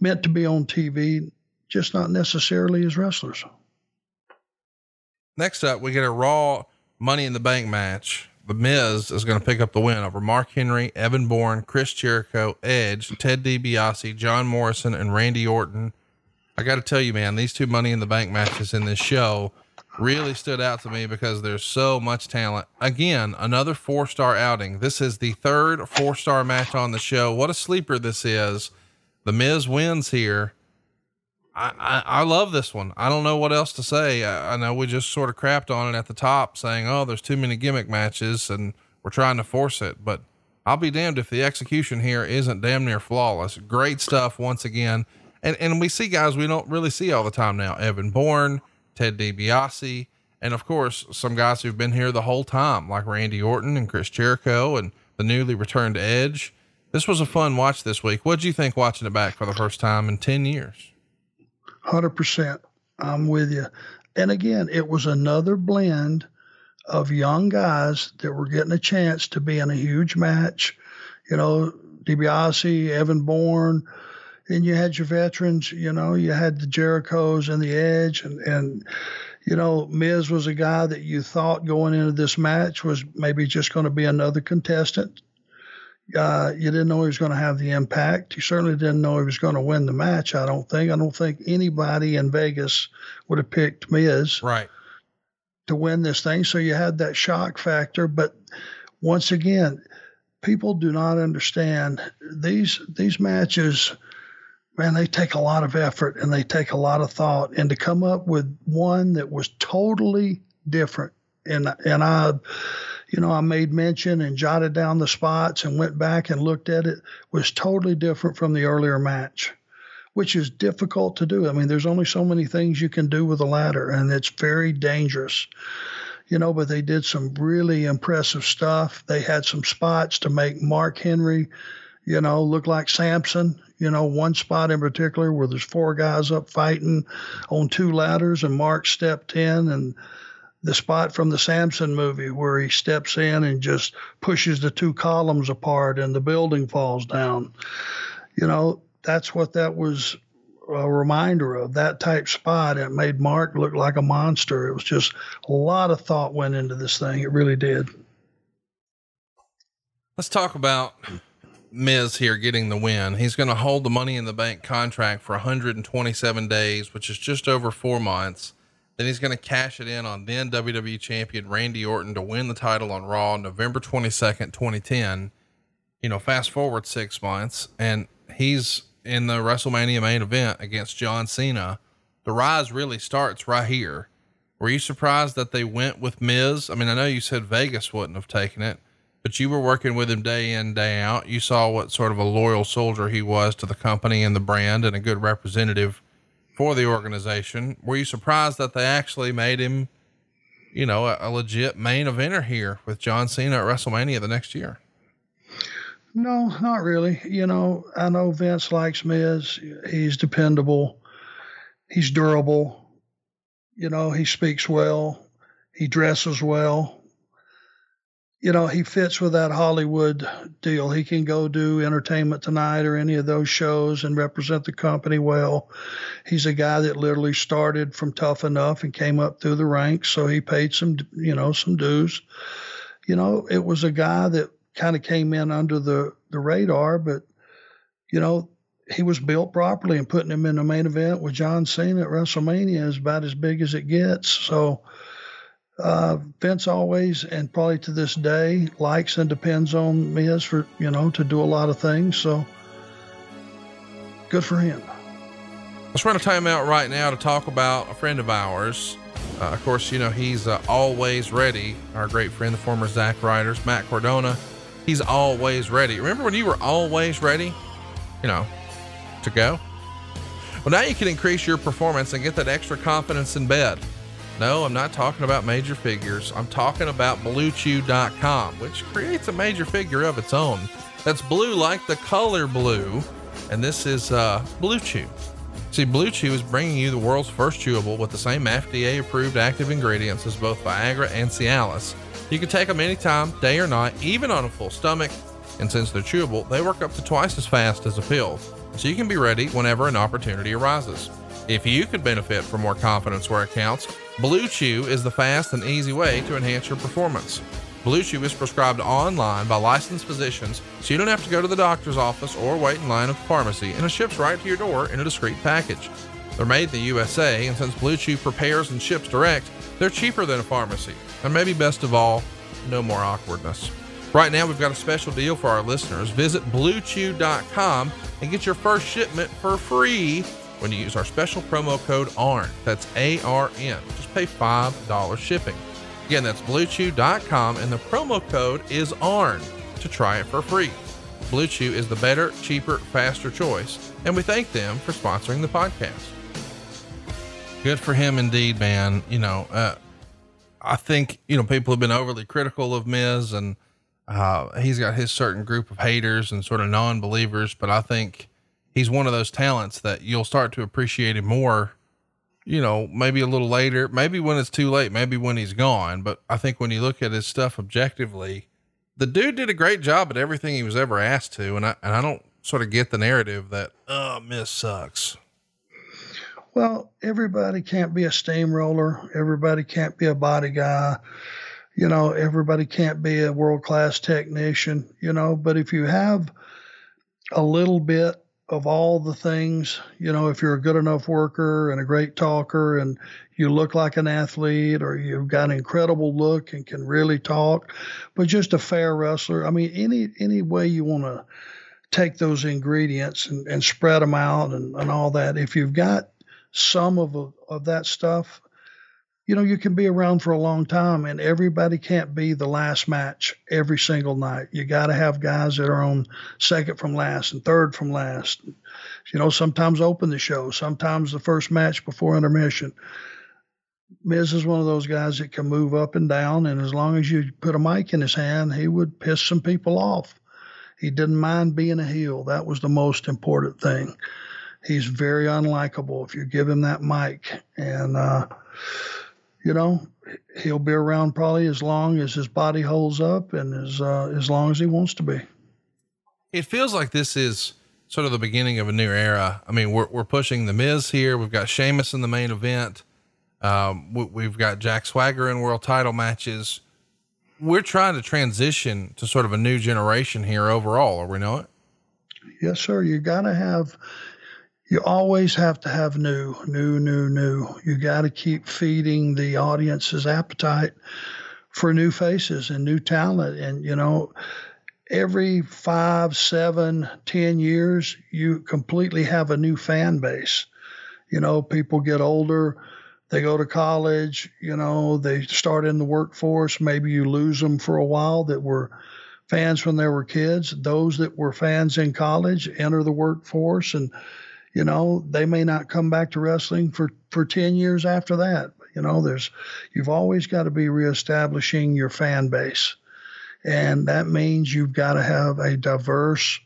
Speaker 2: meant to be on TV, just not necessarily as wrestlers.
Speaker 1: Next up, we get a Raw Money in the Bank match. The Miz is going to pick up the win over Mark Henry, Evan Bourne, Chris Jericho, Edge, Ted DiBiase, John Morrison, and Randy Orton I got to tell you, man, these two Money in the Bank matches in this show really stood out to me because there's so much talent. Again, another four star outing. This is the third four star match on the show. What a sleeper this is. The Miz wins here. I, I, love this one. I don't know what else to say. I, I know we just sort of crapped on it at the top saying, oh, there's too many gimmick matches and we're trying to force it. But I'll be damned if the execution here isn't damn near flawless. Great stuff once again and and we see guys we don't really see all the time now. Evan Bourne, Ted DiBiase, and of course some guys who've been here the whole time, like Randy Orton and Chris Jericho and the newly returned Edge. This was a fun watch this week. What'd you think watching it back for the first time in ten years?
Speaker 2: Hundred percent. I'm with you. And again, it was another blend of young guys that were getting a chance to be in a huge match. You know, DiBiase, Evan Bourne, and you had your veterans. You know, you had the Jerichos and the Edge, and and you know, Miz was a guy that you thought going into this match was maybe just going to be another contestant. Uh, you didn't know he was going to have the impact. You certainly didn't know he was going to win the match. I don't think. I don't think anybody in Vegas would have picked Miz
Speaker 1: right
Speaker 2: to win this thing. So you had that shock factor. But once again, people do not understand these these matches. Man, they take a lot of effort and they take a lot of thought, and to come up with one that was totally different. And and I you know, I made mention and jotted down the spots and went back and looked at it, was totally different from the earlier match, which is difficult to do. I mean, there's only so many things you can do with a ladder, and it's very dangerous. You know, but they did some really impressive stuff. They had some spots to make Mark Henry, you know, look like Samson. You know, one spot in particular where there's four guys up fighting on two ladders, and Mark stepped in and the spot from the Samson movie where he steps in and just pushes the two columns apart and the building falls down. You know, that's what that was a reminder of that type spot. It made Mark look like a monster. It was just a lot of thought went into this thing. It really did.
Speaker 1: Let's talk about Miz here getting the win. He's going to hold the money in the bank contract for 127 days, which is just over four months. Then he's going to cash it in on then WWE champion Randy Orton to win the title on Raw November 22nd, 2010. You know, fast forward six months and he's in the WrestleMania main event against John Cena. The rise really starts right here. Were you surprised that they went with Miz? I mean, I know you said Vegas wouldn't have taken it, but you were working with him day in, day out. You saw what sort of a loyal soldier he was to the company and the brand and a good representative for the organization. Were you surprised that they actually made him, you know, a, a legit main eventer here with John Cena at WrestleMania the next year?
Speaker 2: No, not really. You know, I know Vince likes Miz. He's dependable. He's durable. You know, he speaks well. He dresses well you know, he fits with that Hollywood deal. He can go do Entertainment Tonight or any of those shows and represent the company well. He's a guy that literally started from Tough Enough and came up through the ranks, so he paid some, you know, some dues. You know, it was a guy that kind of came in under the the radar, but you know, he was built properly and putting him in the main event with John Cena at WrestleMania is about as big as it gets. So uh, Vince always and probably to this day likes and depends on Miz for you know to do a lot of things. So good for him.
Speaker 1: Let's run a timeout right now to talk about a friend of ours. Uh, of course, you know he's uh, always ready. Our great friend, the former Zack Ryders, Matt Cardona. He's always ready. Remember when you were always ready? You know, to go. Well, now you can increase your performance and get that extra confidence in bed. No, I'm not talking about major figures. I'm talking about BlueChew.com, which creates a major figure of its own. That's blue like the color blue, and this is uh, Blue Chew. See, Blue Chew is bringing you the world's first chewable with the same FDA approved active ingredients as both Viagra and Cialis. You can take them anytime, day or night, even on a full stomach. And since they're chewable, they work up to twice as fast as a pill, so you can be ready whenever an opportunity arises. If you could benefit from more confidence where it counts, Blue Chew is the fast and easy way to enhance your performance. Blue Chew is prescribed online by licensed physicians, so you don't have to go to the doctor's office or wait in line at the pharmacy, and it ships right to your door in a discreet package. They're made in the USA, and since Blue Chew prepares and ships direct, they're cheaper than a pharmacy. And maybe best of all, no more awkwardness. Right now, we've got a special deal for our listeners. Visit bluechew.com and get your first shipment for free when you use our special promo code ARN. That's A R N. Just pay $5 shipping. Again, that's bluechew.com and the promo code is ARN to try it for free. Blue Chew is the better, cheaper, faster choice, and we thank them for sponsoring the podcast. Good for him indeed, man. You know, uh, I think, you know, people have been overly critical of Miz and uh, he's got his certain group of haters and sort of non believers, but I think he's one of those talents that you'll start to appreciate him more, you know, maybe a little later, maybe when it's too late, maybe when he's gone. But I think when you look at his stuff objectively, the dude did a great job at everything he was ever asked to. And I, and I don't sort of get the narrative that, oh, Miz sucks?
Speaker 2: Well, everybody can't be a steamroller. Everybody can't be a body guy. You know, everybody can't be a world class technician, you know, but if you have a little bit of all the things, you know, if you're a good enough worker and a great talker and you look like an athlete or you've got an incredible look and can really talk, but just a fair wrestler. I mean, any any way you want to take those ingredients and, and spread them out and, and all that. If you've got some of of that stuff, you know, you can be around for a long time and everybody can't be the last match every single night. You got to have guys that are on second from last and third from last. You know, sometimes open the show, sometimes the first match before intermission. Miz is one of those guys that can move up and down, and as long as you put a mic in his hand, he would piss some people off. He didn't mind being a heel. That was the most important thing. He's very unlikable if you give him that mic. And, uh, you know, he'll be around probably as long as his body holds up and as uh, as long as he wants to be.
Speaker 1: It feels like this is sort of the beginning of a new era. I mean, we're we're pushing the Miz here. We've got Sheamus in the main event. Um, we, have got Jack Swagger in world title matches. We're trying to transition to sort of a new generation here overall. Are we not?
Speaker 2: Yes, sir. You got to have you always have to have new, new, new, new. You got to keep feeding the audience's appetite for new faces and new talent. And, you know, every five, seven, ten years, you completely have a new fan base. You know, people get older, they go to college, you know, they start in the workforce. Maybe you lose them for a while that were fans when they were kids. Those that were fans in college enter the workforce and, you know, they may not come back to wrestling for, for 10 years after that. You know, there's, you've always got to be reestablishing your fan base. And that means you've got to have a diverse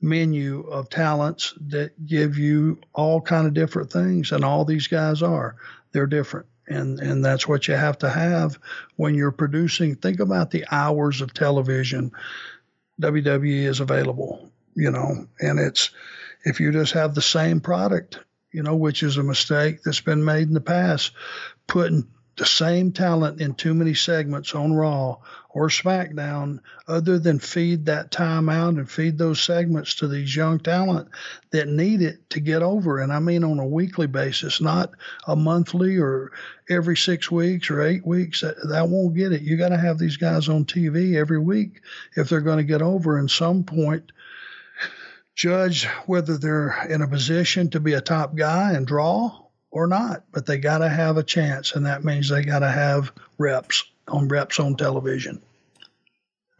Speaker 2: menu of talents that give you all kind of different things. And all these guys are, they're different. And, and that's what you have to have when you're producing. Think about the hours of television WWE is available, you know, and it's, if you just have the same product, you know, which is a mistake that's been made in the past, putting the same talent in too many segments on Raw or SmackDown, other than feed that time out and feed those segments to these young talent that need it to get over. And I mean on a weekly basis, not a monthly or every six weeks or eight weeks. That, that won't get it. You got to have these guys on TV every week if they're going to get over. And some point, judge whether they're in a position to be a top guy and draw or not, but they got to have a chance, and that means they got to have reps on reps on television.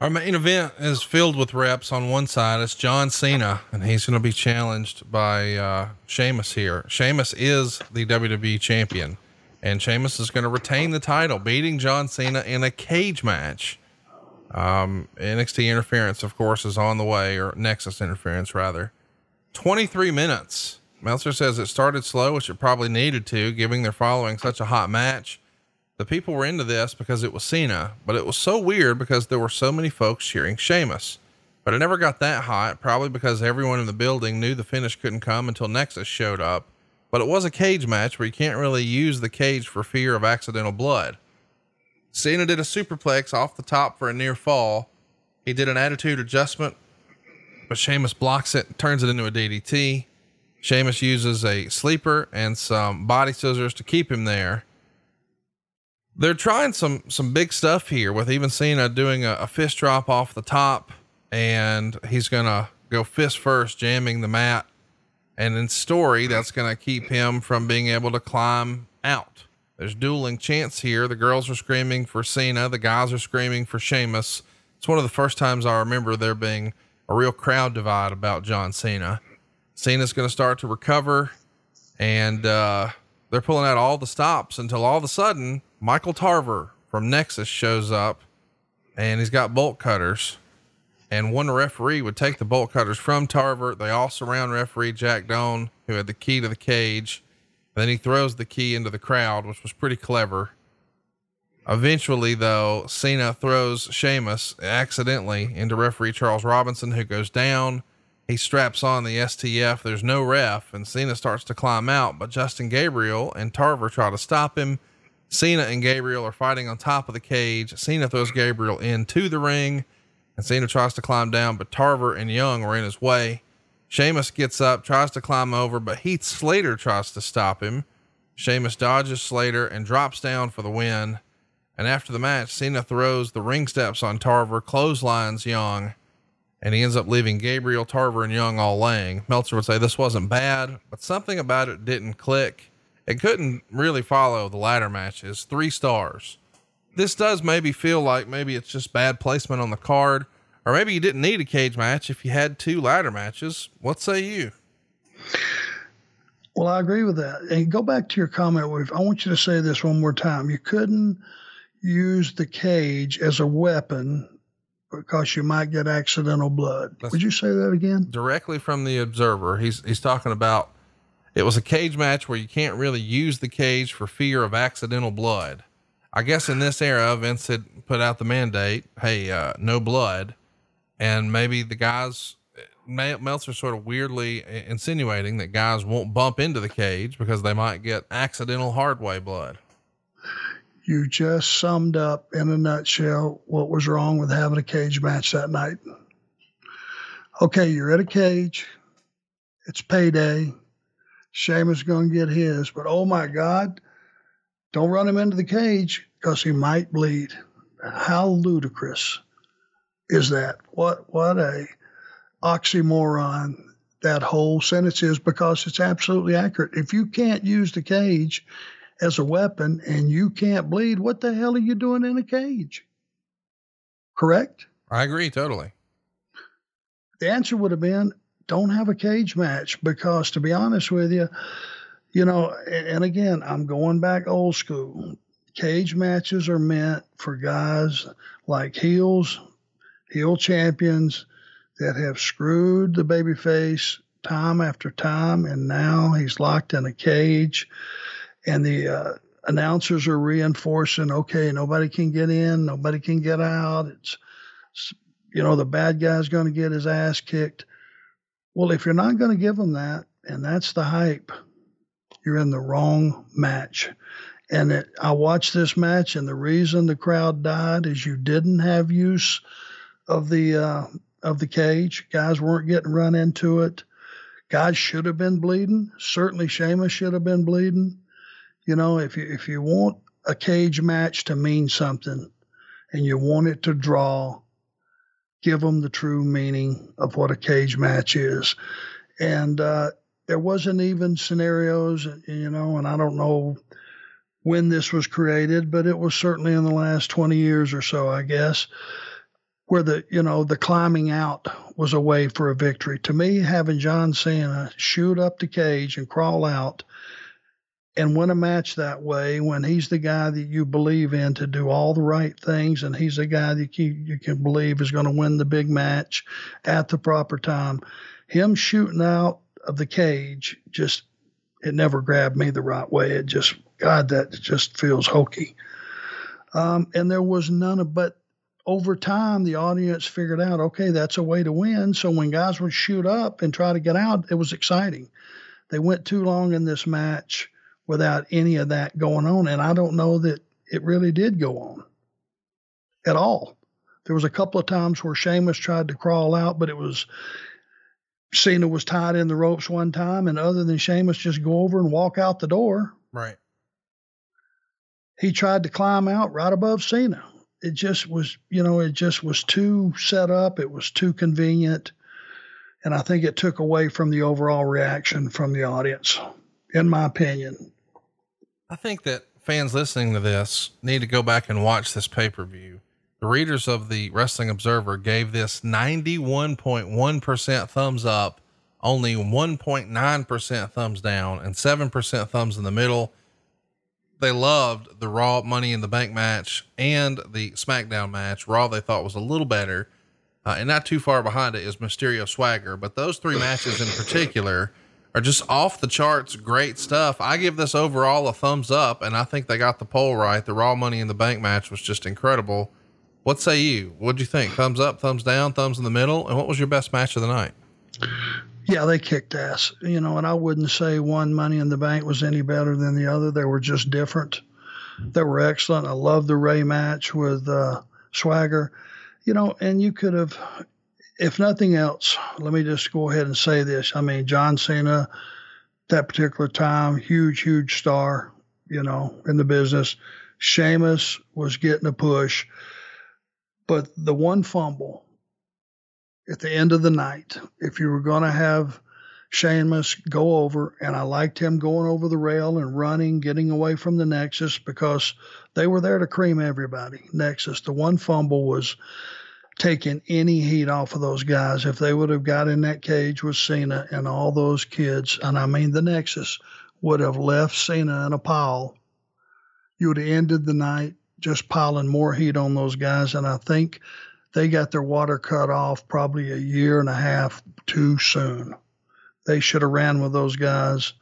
Speaker 1: Our main event is filled with reps. On one side, it's John Cena, and he's going to be challenged by uh, Sheamus here. Sheamus is the WWE champion, and Sheamus is going to retain the title, beating John Cena in a cage match. Um, NXT interference, of course, is on the way, or Nexus interference, rather. 23 minutes. Meltzer says it started slow, which it probably needed to, giving their following such a hot match. The people were into this because it was Cena, but it was so weird because there were so many folks cheering Sheamus. But it never got that hot, probably because everyone in the building knew the finish couldn't come until Nexus showed up. But it was a cage match where you can't really use the cage for fear of accidental blood. Cena did a superplex off the top for a near fall. He did an attitude adjustment, but Sheamus blocks it, turns it into a DDT. Sheamus uses a sleeper and some body scissors to keep him there. They're trying some some big stuff here with even Cena doing a, a fist drop off the top, and he's gonna go fist first, jamming the mat. And in story, that's gonna keep him from being able to climb out. There's dueling chants here. The girls are screaming for Cena. The guys are screaming for Sheamus. It's one of the first times I remember there being a real crowd divide about John Cena. Cena's going to start to recover, and uh, they're pulling out all the stops until all of a sudden Michael Tarver from Nexus shows up, and he's got bolt cutters. And one referee would take the bolt cutters from Tarver. They all surround referee Jack Doan, who had the key to the cage then he throws the key into the crowd, which was pretty clever. Eventually, though, Cena throws Sheamus accidentally into referee Charles Robinson, who goes down. He straps on the STF. There's no ref, and Cena starts to climb out, but Justin Gabriel and Tarver try to stop him. Cena and Gabriel are fighting on top of the cage. Cena throws Gabriel into the ring, and Cena tries to climb down, but Tarver and Young are in his way. Sheamus gets up, tries to climb over, but Heath Slater tries to stop him. Sheamus dodges Slater and drops down for the win. And after the match, Cena throws the ring steps on Tarver, clotheslines Young, and he ends up leaving Gabriel, Tarver, and Young all laying. Meltzer would say this wasn't bad, but something about it didn't click. It couldn't really follow the ladder matches. Three stars. This does maybe feel like maybe it's just bad placement on the card, or maybe you didn't need a cage match if you had two ladder matches. What say you?
Speaker 2: Well, I agree with that. And go back to your comment. With, I want you to say this one more time. You couldn't use the cage as a weapon because you might get accidental blood. That's Would you say that again?
Speaker 1: Directly from the observer. He's he's talking about it was a cage match where you can't really use the cage for fear of accidental blood. I guess in this era, Vince had put out the mandate, hey, uh, no blood. And maybe the guys, Meltzer sort of weirdly insinuating that guys won't bump into the cage because they might get accidental hard way blood.
Speaker 2: You just summed up in a nutshell what was wrong with having a cage match that night. Okay, you're at a cage. It's payday. Sheamus going to get his, but oh my God, don't run him into the cage because he might bleed. How ludicrous is that? What what a oxymoron that whole sentence is because it's absolutely accurate. If you can't use the cage as a weapon and you can't bleed, what the hell are you doing in a cage? Correct?
Speaker 1: I agree totally.
Speaker 2: The answer would have been don't have a cage match because, to be honest with you, you know, and again, I'm going back old school. Cage matches are meant for guys like heels, heel champions that have screwed the babyface time after time, and now he's locked in a cage and the uh, announcers are reinforcing, okay, nobody can get in, nobody can get out. It's, it's you know, the bad guy's going to get his ass kicked. Well, if you're not going to give them that, and that's the hype, you're in the wrong match. And it, I watched this match, and the reason the crowd died is you didn't have use of the uh, of the cage. Guys weren't getting run into it. Guys should have been bleeding. Certainly, Sheamus should have been bleeding. You know, if you if you want a cage match to mean something, and you want it to draw, give them the true meaning of what a cage match is. And uh, there wasn't even scenarios, you know, and I don't know when this was created, but it was certainly in the last 20 years or so, I guess, where the you know the climbing out was a way for a victory. To me, having John Cena shoot up the cage and crawl out and win a match that way when he's the guy that you believe in to do all the right things and he's the guy that you, you can believe is going to win the big match at the proper time. Him shooting out of the cage just it never grabbed me the right way. It just God that just feels hokey. Um, and there was none of but over time the audience figured out okay that's a way to win. So when guys would shoot up and try to get out, it was exciting. They went too long in this match without any of that going on. And I don't know that it really did go on at all. There was a couple of times where Sheamus tried to crawl out, but it was Cena was tied in the ropes one time, and other than Sheamus just go over and walk out the door.
Speaker 1: Right.
Speaker 2: He tried to climb out right above Cena. It just was, you know, it just was too set up. It was too convenient. And I think it took away from the overall reaction from the audience, in my opinion.
Speaker 1: I think that fans listening to this need to go back and watch this pay per view. The readers of the Wrestling Observer gave this 91.1% thumbs up, only 1.9% thumbs down, and 7% thumbs in the middle. They loved the Raw Money in the Bank match and the SmackDown match. Raw they thought was a little better, uh, and not too far behind it is Mysterio Swagger. But those three matches in particular are just off the charts great stuff. I give this overall a thumbs up, and I think they got the poll right. The Raw Money in the Bank match was just incredible. What say you? What'd you think? Thumbs up, thumbs down, thumbs in the middle, and what was your best match of the night?
Speaker 2: Yeah, they kicked ass, you know, and I wouldn't say one Money in the Bank was any better than the other. They were just different. They were excellent. I love the Rey match with uh, Swagger, you know, and you could have, if nothing else, let me just go ahead and say this. I mean, John Cena, that particular time, huge, huge star, you know, in the business. Sheamus was getting a push, but the one fumble at the end of the night, if you were going to have Sheamus go over, and I liked him going over the rail and running, getting away from the Nexus because they were there to cream everybody. Nexus, the one fumble was taking any heat off of those guys. If they would have got in that cage with Cena and all those kids, and I mean the Nexus, would have left Cena in a pile, you would have ended the night just piling more heat on those guys. And I think they got their water cut off probably a year and a half too soon. They should have ran with those guys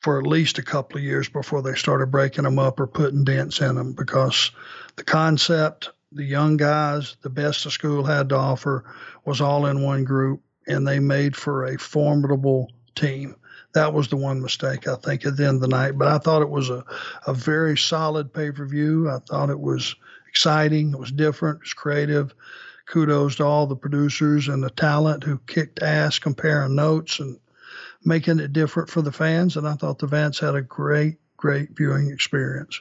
Speaker 2: for at least a couple of years before they started breaking them up or putting dents in them because the concept, the young guys, the best the school had to offer was all in one group and they made for a formidable team. That was the one mistake I think at the end of the night. But I thought it was a, a very solid pay per view. I thought it was exciting. It was different. It was creative. Kudos to all the producers and the talent who kicked ass comparing notes and making it different for the fans. And I thought the fans had a great, great viewing experience.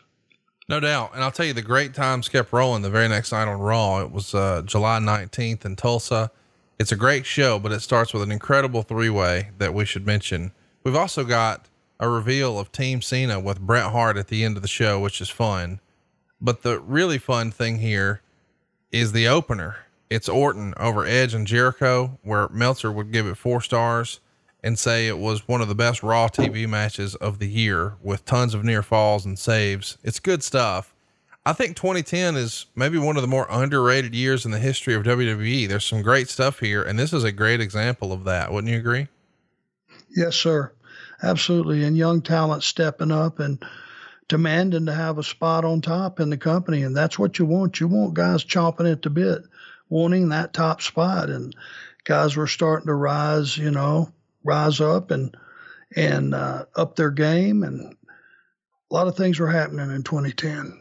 Speaker 1: No doubt. And I'll tell you, the great times kept rolling the very next night on Raw. It was uh, July 19th in Tulsa. It's a great show, but it starts with an incredible three way that we should mention. We've also got a reveal of Team Cena with Bret Hart at the end of the show, which is fun. But the really fun thing here is the opener. It's Orton over Edge and Jericho, where Meltzer would give it four stars and say it was one of the best Raw TV matches of the year with tons of near falls and saves. It's good stuff. I think 2010 is maybe one of the more underrated years in the history of WWE. There's some great stuff here, and this is a great example of that. Wouldn't you agree?
Speaker 2: Yes, sir. Absolutely. And young talent stepping up and demanding to have a spot on top in the company. And that's what you want. You want guys chomping at the bit, wanting that top spot. And guys were starting to rise, you know, rise up and and uh, up their game, and a lot of things were happening in 2010.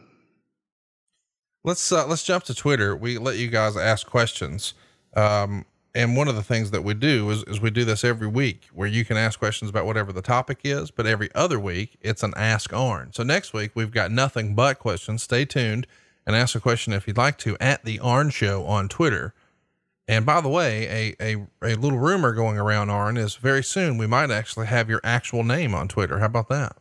Speaker 1: Let's uh, let's jump to Twitter. We let you guys ask questions, um, and one of the things that we do is, is we do this every week, where you can ask questions about whatever the topic is. But every other week, it's an Ask Arn. So next week we've got nothing but questions. Stay tuned and ask a question if you'd like to at the Arn Show on Twitter. And by the way, a, a, a little rumor going around, Arn, is very soon we might actually have your actual name on Twitter. How about that?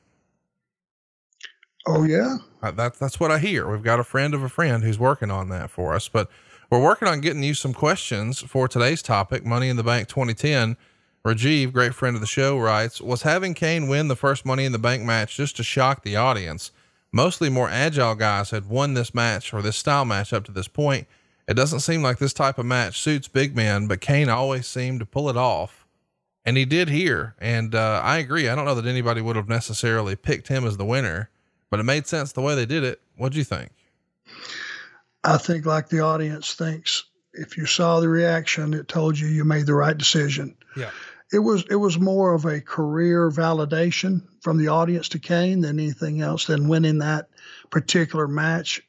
Speaker 2: Oh, yeah.
Speaker 1: Uh, that, that's what I hear. We've got a friend of a friend who's working on that for us, but we're working on getting you some questions for today's topic Money in the Bank 2010. Rajiv, great friend of the show, writes Was having Kane win the first Money in the Bank match just to shock the audience? Mostly more agile guys had won this match or this style match up to this point it doesn't seem like this type of match suits big men, but Kane always seemed to pull it off. And he did here. And uh, I agree. I don't know that anybody would have necessarily picked him as the winner, but it made sense the way they did it. What'd you think?
Speaker 2: I think, like the audience thinks, if you saw the reaction, it told you you made the right decision.
Speaker 1: Yeah.
Speaker 2: It was it was more of a career validation from the audience to Kane than anything else. Than winning that particular match,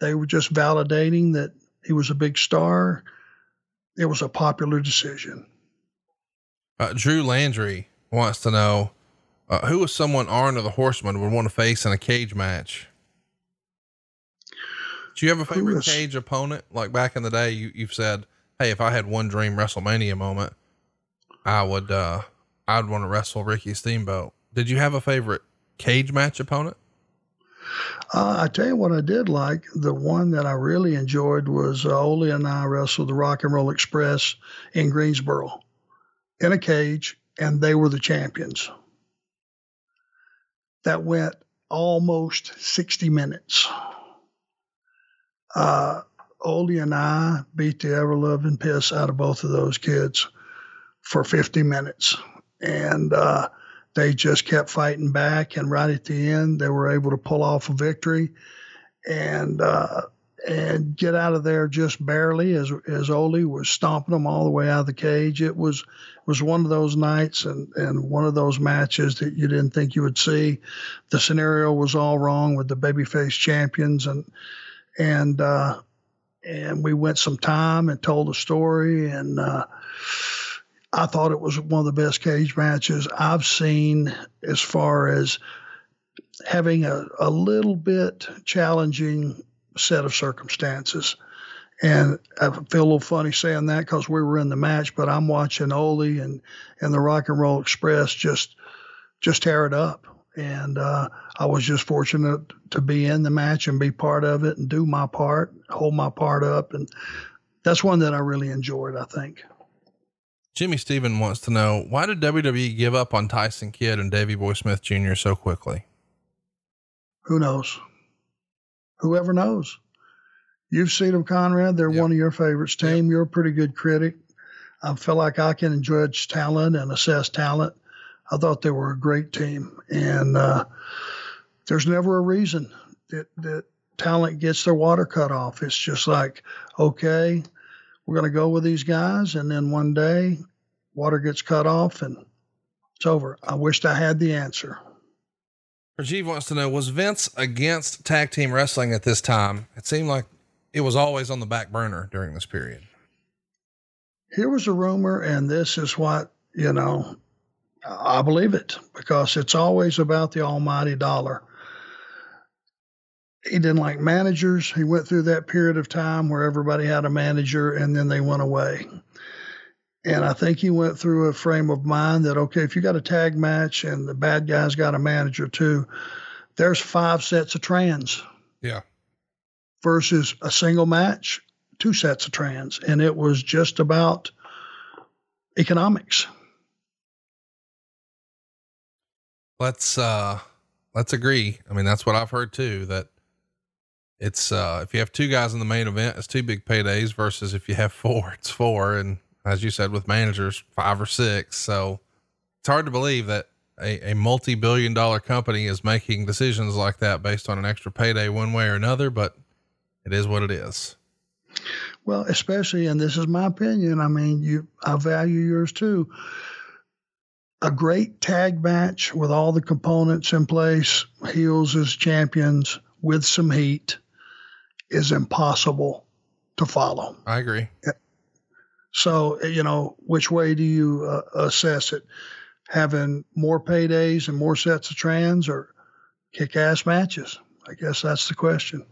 Speaker 2: they were just validating that he was a big star. It was a popular decision.
Speaker 1: Uh, Drew Landry wants to know uh, who is someone Arn or the Horseman would want to face in a cage match. Do you have a favorite cage opponent? Like back in the day, you, you've said, Hey, if I had one dream WrestleMania moment, I would, uh, I'd want to wrestle Ricky Steamboat. Did you have a favorite cage match opponent?
Speaker 2: Uh, I tell you what, I did like the one that I really enjoyed was uh, Ole and I wrestled the Rock and Roll Express in Greensboro in a cage, and they were the champions. That went almost 60 minutes. Uh, Ole and I beat the ever loving piss out of both of those kids for 50 minutes. And uh, they just kept fighting back, and right at the end, they were able to pull off a victory. And uh, and get out of there just barely as as Ole was stomping them all the way out of the cage. It was was one of those nights and and one of those matches that you didn't think you would see. The scenario was all wrong with the babyface champions and and uh, and we went some time and told the story and. Uh, I thought it was one of the best cage matches I've seen as far as having a, a little bit challenging set of circumstances. And I feel a little funny saying that because we were in the match, but I'm watching Ole and, and the Rock and Roll Express just just tear it up. And uh, I was just fortunate to be in the match and be part of it and do my part, hold my part up. And that's one that I really enjoyed, I think.
Speaker 1: Jimmy Steven wants to know why did WWE give up on Tyson Kidd and Davey Boy Smith Jr. so quickly?
Speaker 2: Who knows? Whoever knows? You've seen them, Conrad. They're yep. one of your favorites. Team, yep. you're a pretty good critic. I feel like I can judge talent and assess talent. I thought they were a great team, and uh, there's never a reason that that talent gets their water cut off. It's just like, okay, we're going to go with these guys, and then one day, water gets cut off, and it's over. I wished I had the answer.
Speaker 1: Rajiv wants to know Was Vince against tag team wrestling at this time? It seemed like it was always on the back burner during this period.
Speaker 2: Here was a rumor, and this is what, you know, I believe it because it's always about the almighty dollar. He didn't like managers. He went through that period of time where everybody had a manager and then they went away. And I think he went through a frame of mind that, okay, if you got a tag match and the bad guy's got a manager too, there's five sets of trans.
Speaker 1: Yeah.
Speaker 2: Versus a single match, two sets of trans. And it was just about economics.
Speaker 1: Let's uh let's agree. I mean, that's what I've heard too, that it's uh if you have two guys in the main event, it's two big paydays versus if you have four, it's four. And as you said, with managers, five or six. So it's hard to believe that a, a multi billion dollar company is making decisions like that based on an extra payday one way or another, but it is what it is.
Speaker 2: Well, especially, and this is my opinion. I mean, you, I value yours too. A great tag match with all the components in place, heels as champions with some heat, is impossible to follow.
Speaker 1: I agree.
Speaker 2: So, you know, which way do you uh, assess it? Having more paydays and more sets of trans or kick ass matches? I guess that's the question.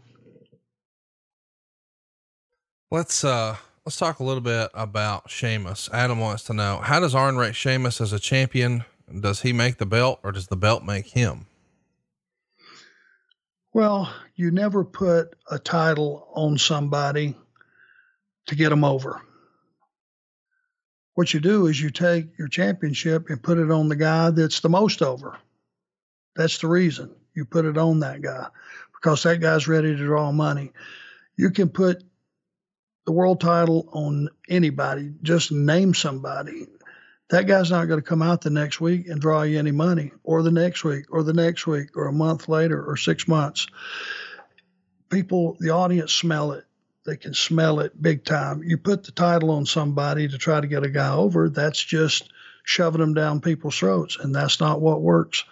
Speaker 1: Let's uh let's talk a little bit about Sheamus. Adam wants to know how does Arn rate Sheamus as a champion? Does he make the belt or does the belt make him?
Speaker 2: Well, you never put a title on somebody to get them over what you do is you take your championship and put it on the guy that's the most over. That's the reason you put it on that guy because that guy's ready to draw money. You can put the world title on anybody, just name somebody. That guy's not going to come out the next week and draw you any money, or the next week, or the next week, or a month later, or six months. People, the audience smell it they can smell it big time. You put the title on somebody to try to get a guy over, that's just shoving them down people's throats, and that's not what works.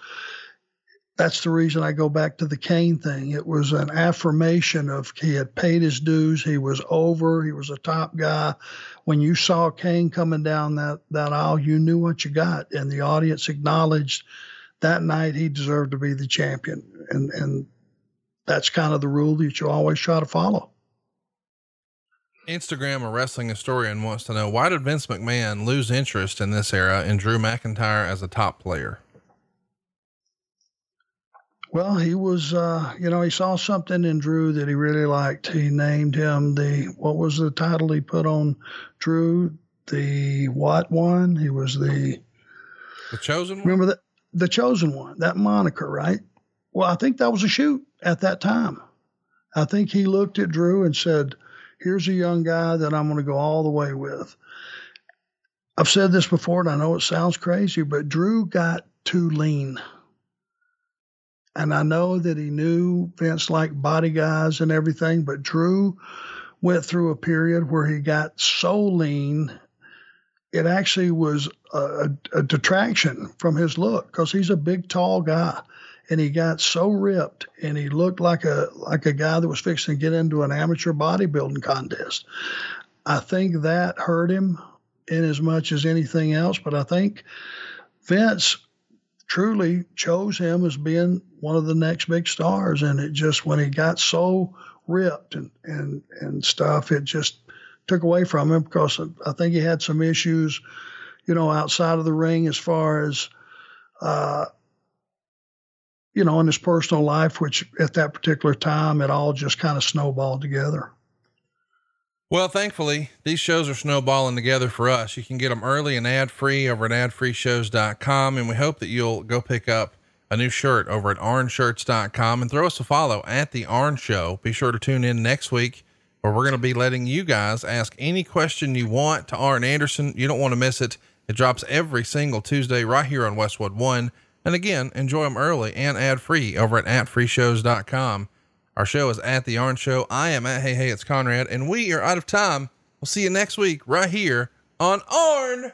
Speaker 2: That's the reason I go back to the Kane thing. It was an affirmation of he had paid his dues, he was over, he was a top guy. When you saw Kane coming down that, that aisle, you knew what you got, and the audience acknowledged that night he deserved to be the champion. And and that's kind of the rule that you always try to follow.
Speaker 1: Instagram, a wrestling historian, wants to know why did Vince McMahon lose interest in this era in Drew McIntyre as a top player?
Speaker 2: Well, he was, uh, you know, he saw something in Drew that he really liked. He named him the, what was the title he put on Drew? The what one? He was the,
Speaker 1: the chosen one.
Speaker 2: Remember that? The chosen one, that moniker, right? Well, I think that was a shoot at that time. I think he looked at Drew and said, here's a young guy that I'm going to go all the way with. I've said this before, and I know it sounds crazy, but Drew got too lean. And I know that he knew Vince liked body guys and everything, but Drew went through a period where he got so lean, it actually was a, a detraction from his look because he's a big, tall guy. And he got so ripped, and he looked like a like a guy that was fixing to get into an amateur bodybuilding contest. I think that hurt him in as much as anything else. But I think Vince truly chose him as being one of the next big stars. And it just, when he got so ripped and, and, and stuff, it just took away from him because I think he had some issues, you know, outside of the ring as far as, uh, you know, in his personal life, which at that particular time, it all just kind of snowballed together.
Speaker 1: Well, thankfully, these shows are snowballing together for us. You can get them early and ad free over at adfreeshows.com. And we hope that you'll go pick up a new shirt over at orange.shirts.com and throw us a follow at The Arn Show. Be sure to tune in next week where we're going to be letting you guys ask any question you want to Arn Anderson. You don't want to miss it. It drops every single Tuesday right here on Westwood One. And again, enjoy them early and ad free over at adfreeshows.com. Our show is at The Arn Show. I am at Hey Hey It's Conrad, and we are out of time. We'll see you next week right here on Arn.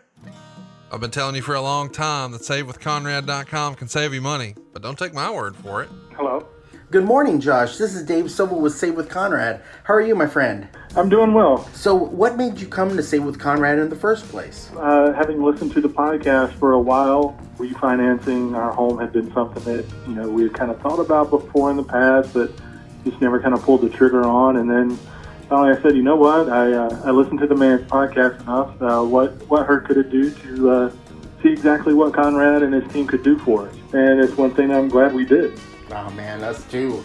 Speaker 1: I've been telling you for a long time that SaveWithConrad.com can save you money, but don't take my word for it.
Speaker 3: Hello.
Speaker 4: Good morning, Josh. This is Dave Sobel with Save with Conrad. How are you, my friend?
Speaker 3: I'm doing well.
Speaker 4: So, what made you come to Save with Conrad in the first place?
Speaker 3: Uh, having listened to the podcast for a while, refinancing our home had been something that you know we had kind of thought about before in the past, but just never kind of pulled the trigger on. And then finally, I said, you know what? I uh, I listened to the man's podcast enough. Uh, what what hurt could it do to uh, see exactly what Conrad and his team could do for us? And it's one thing I'm glad we did.
Speaker 4: Oh man, us too.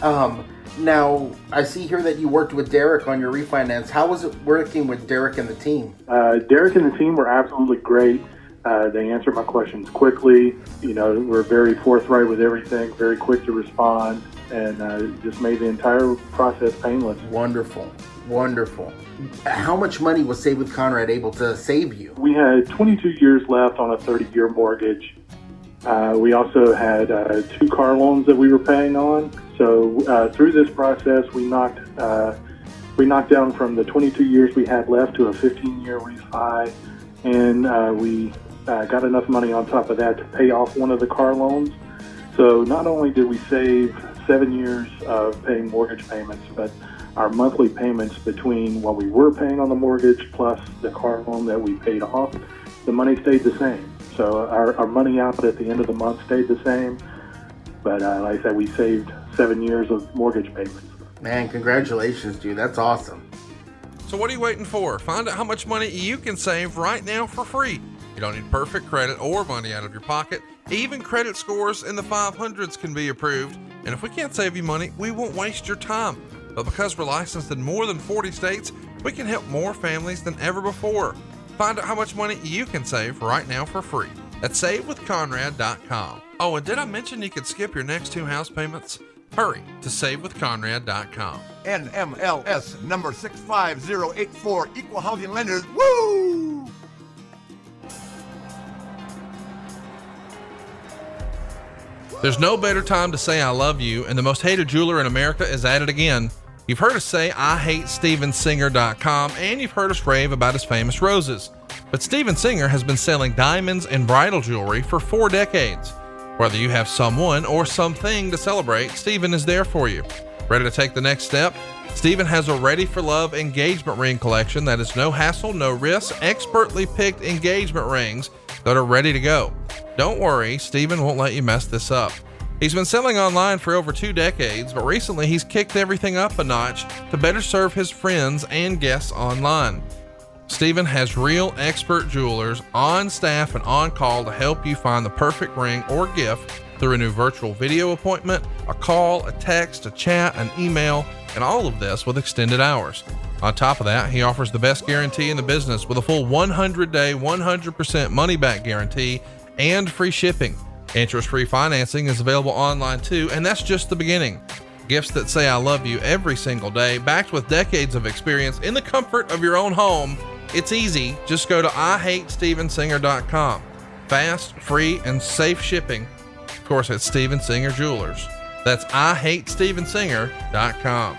Speaker 4: Um, now I see here that you worked with Derek on your refinance. How was it working with Derek and the team?
Speaker 3: Uh, Derek and the team were absolutely great. Uh, they answered my questions quickly. You know, were very forthright with everything, very quick to respond and uh, just made the entire process painless.
Speaker 4: Wonderful, wonderful. How much money was Save with Conrad able to save you?
Speaker 3: We had 22 years left on a 30-year mortgage. Uh, we also had uh, two car loans that we were paying on. So uh, through this process, we knocked uh, we knocked down from the 22 years we had left to a 15-year refi, and uh, we got enough money on top of that to pay off one of the car loans. So not only did we save seven years of paying mortgage payments, but our monthly payments between what we were paying on the mortgage plus the car loan that we paid off, the money stayed the same. So our, our money out at the end of the month stayed the same. But uh, like I said, we saved seven years of mortgage payments.
Speaker 4: Man, congratulations, dude. That's awesome.
Speaker 1: So what are you waiting for? Find out how much money you can save right now for free. You don't need perfect credit or money out of your pocket. Even credit scores in the 500s can be approved. And if we can't save you money, we won't waste your time. But because we're licensed in more than 40 states, we can help more families than ever before. Find out how much money you can save right now for free at savewithconrad.com. Oh, and did I mention you could skip your next two house payments? Hurry to savewithconrad.com.
Speaker 5: NMLS number 65084, Equal Housing Lenders. Woo!
Speaker 1: There's no better time to say I love you, and the most hated jeweler in America is at it again. You've heard us say I hate StevenSinger.com, and you've heard us rave about his famous roses. But Steven Singer has been selling diamonds and bridal jewelry for four decades. Whether you have someone or something to celebrate, Steven is there for you. Ready to take the next step? Steven has a Ready for Love engagement ring collection that is no hassle, no risk, expertly picked engagement rings that are ready to go. Don't worry, Steven won't let you mess this up. He's been selling online for over two decades, but recently he's kicked everything up a notch to better serve his friends and guests online. Steven has real expert jewelers on staff and on call to help you find the perfect ring or gift through a new virtual video appointment, a call, a text, a chat, an email, and all of this with extended hours. On top of that, he offers the best guarantee in the business with a full 100 day, 100% money back guarantee and free shipping. Interest free financing is available online too, and that's just the beginning. Gifts that say I love you every single day, backed with decades of experience in the comfort of your own home. It's easy. Just go to IHateStevenSinger.com. Fast, free, and safe shipping Of course, at Steven Singer Jewelers. That's IHateStevenSinger.com.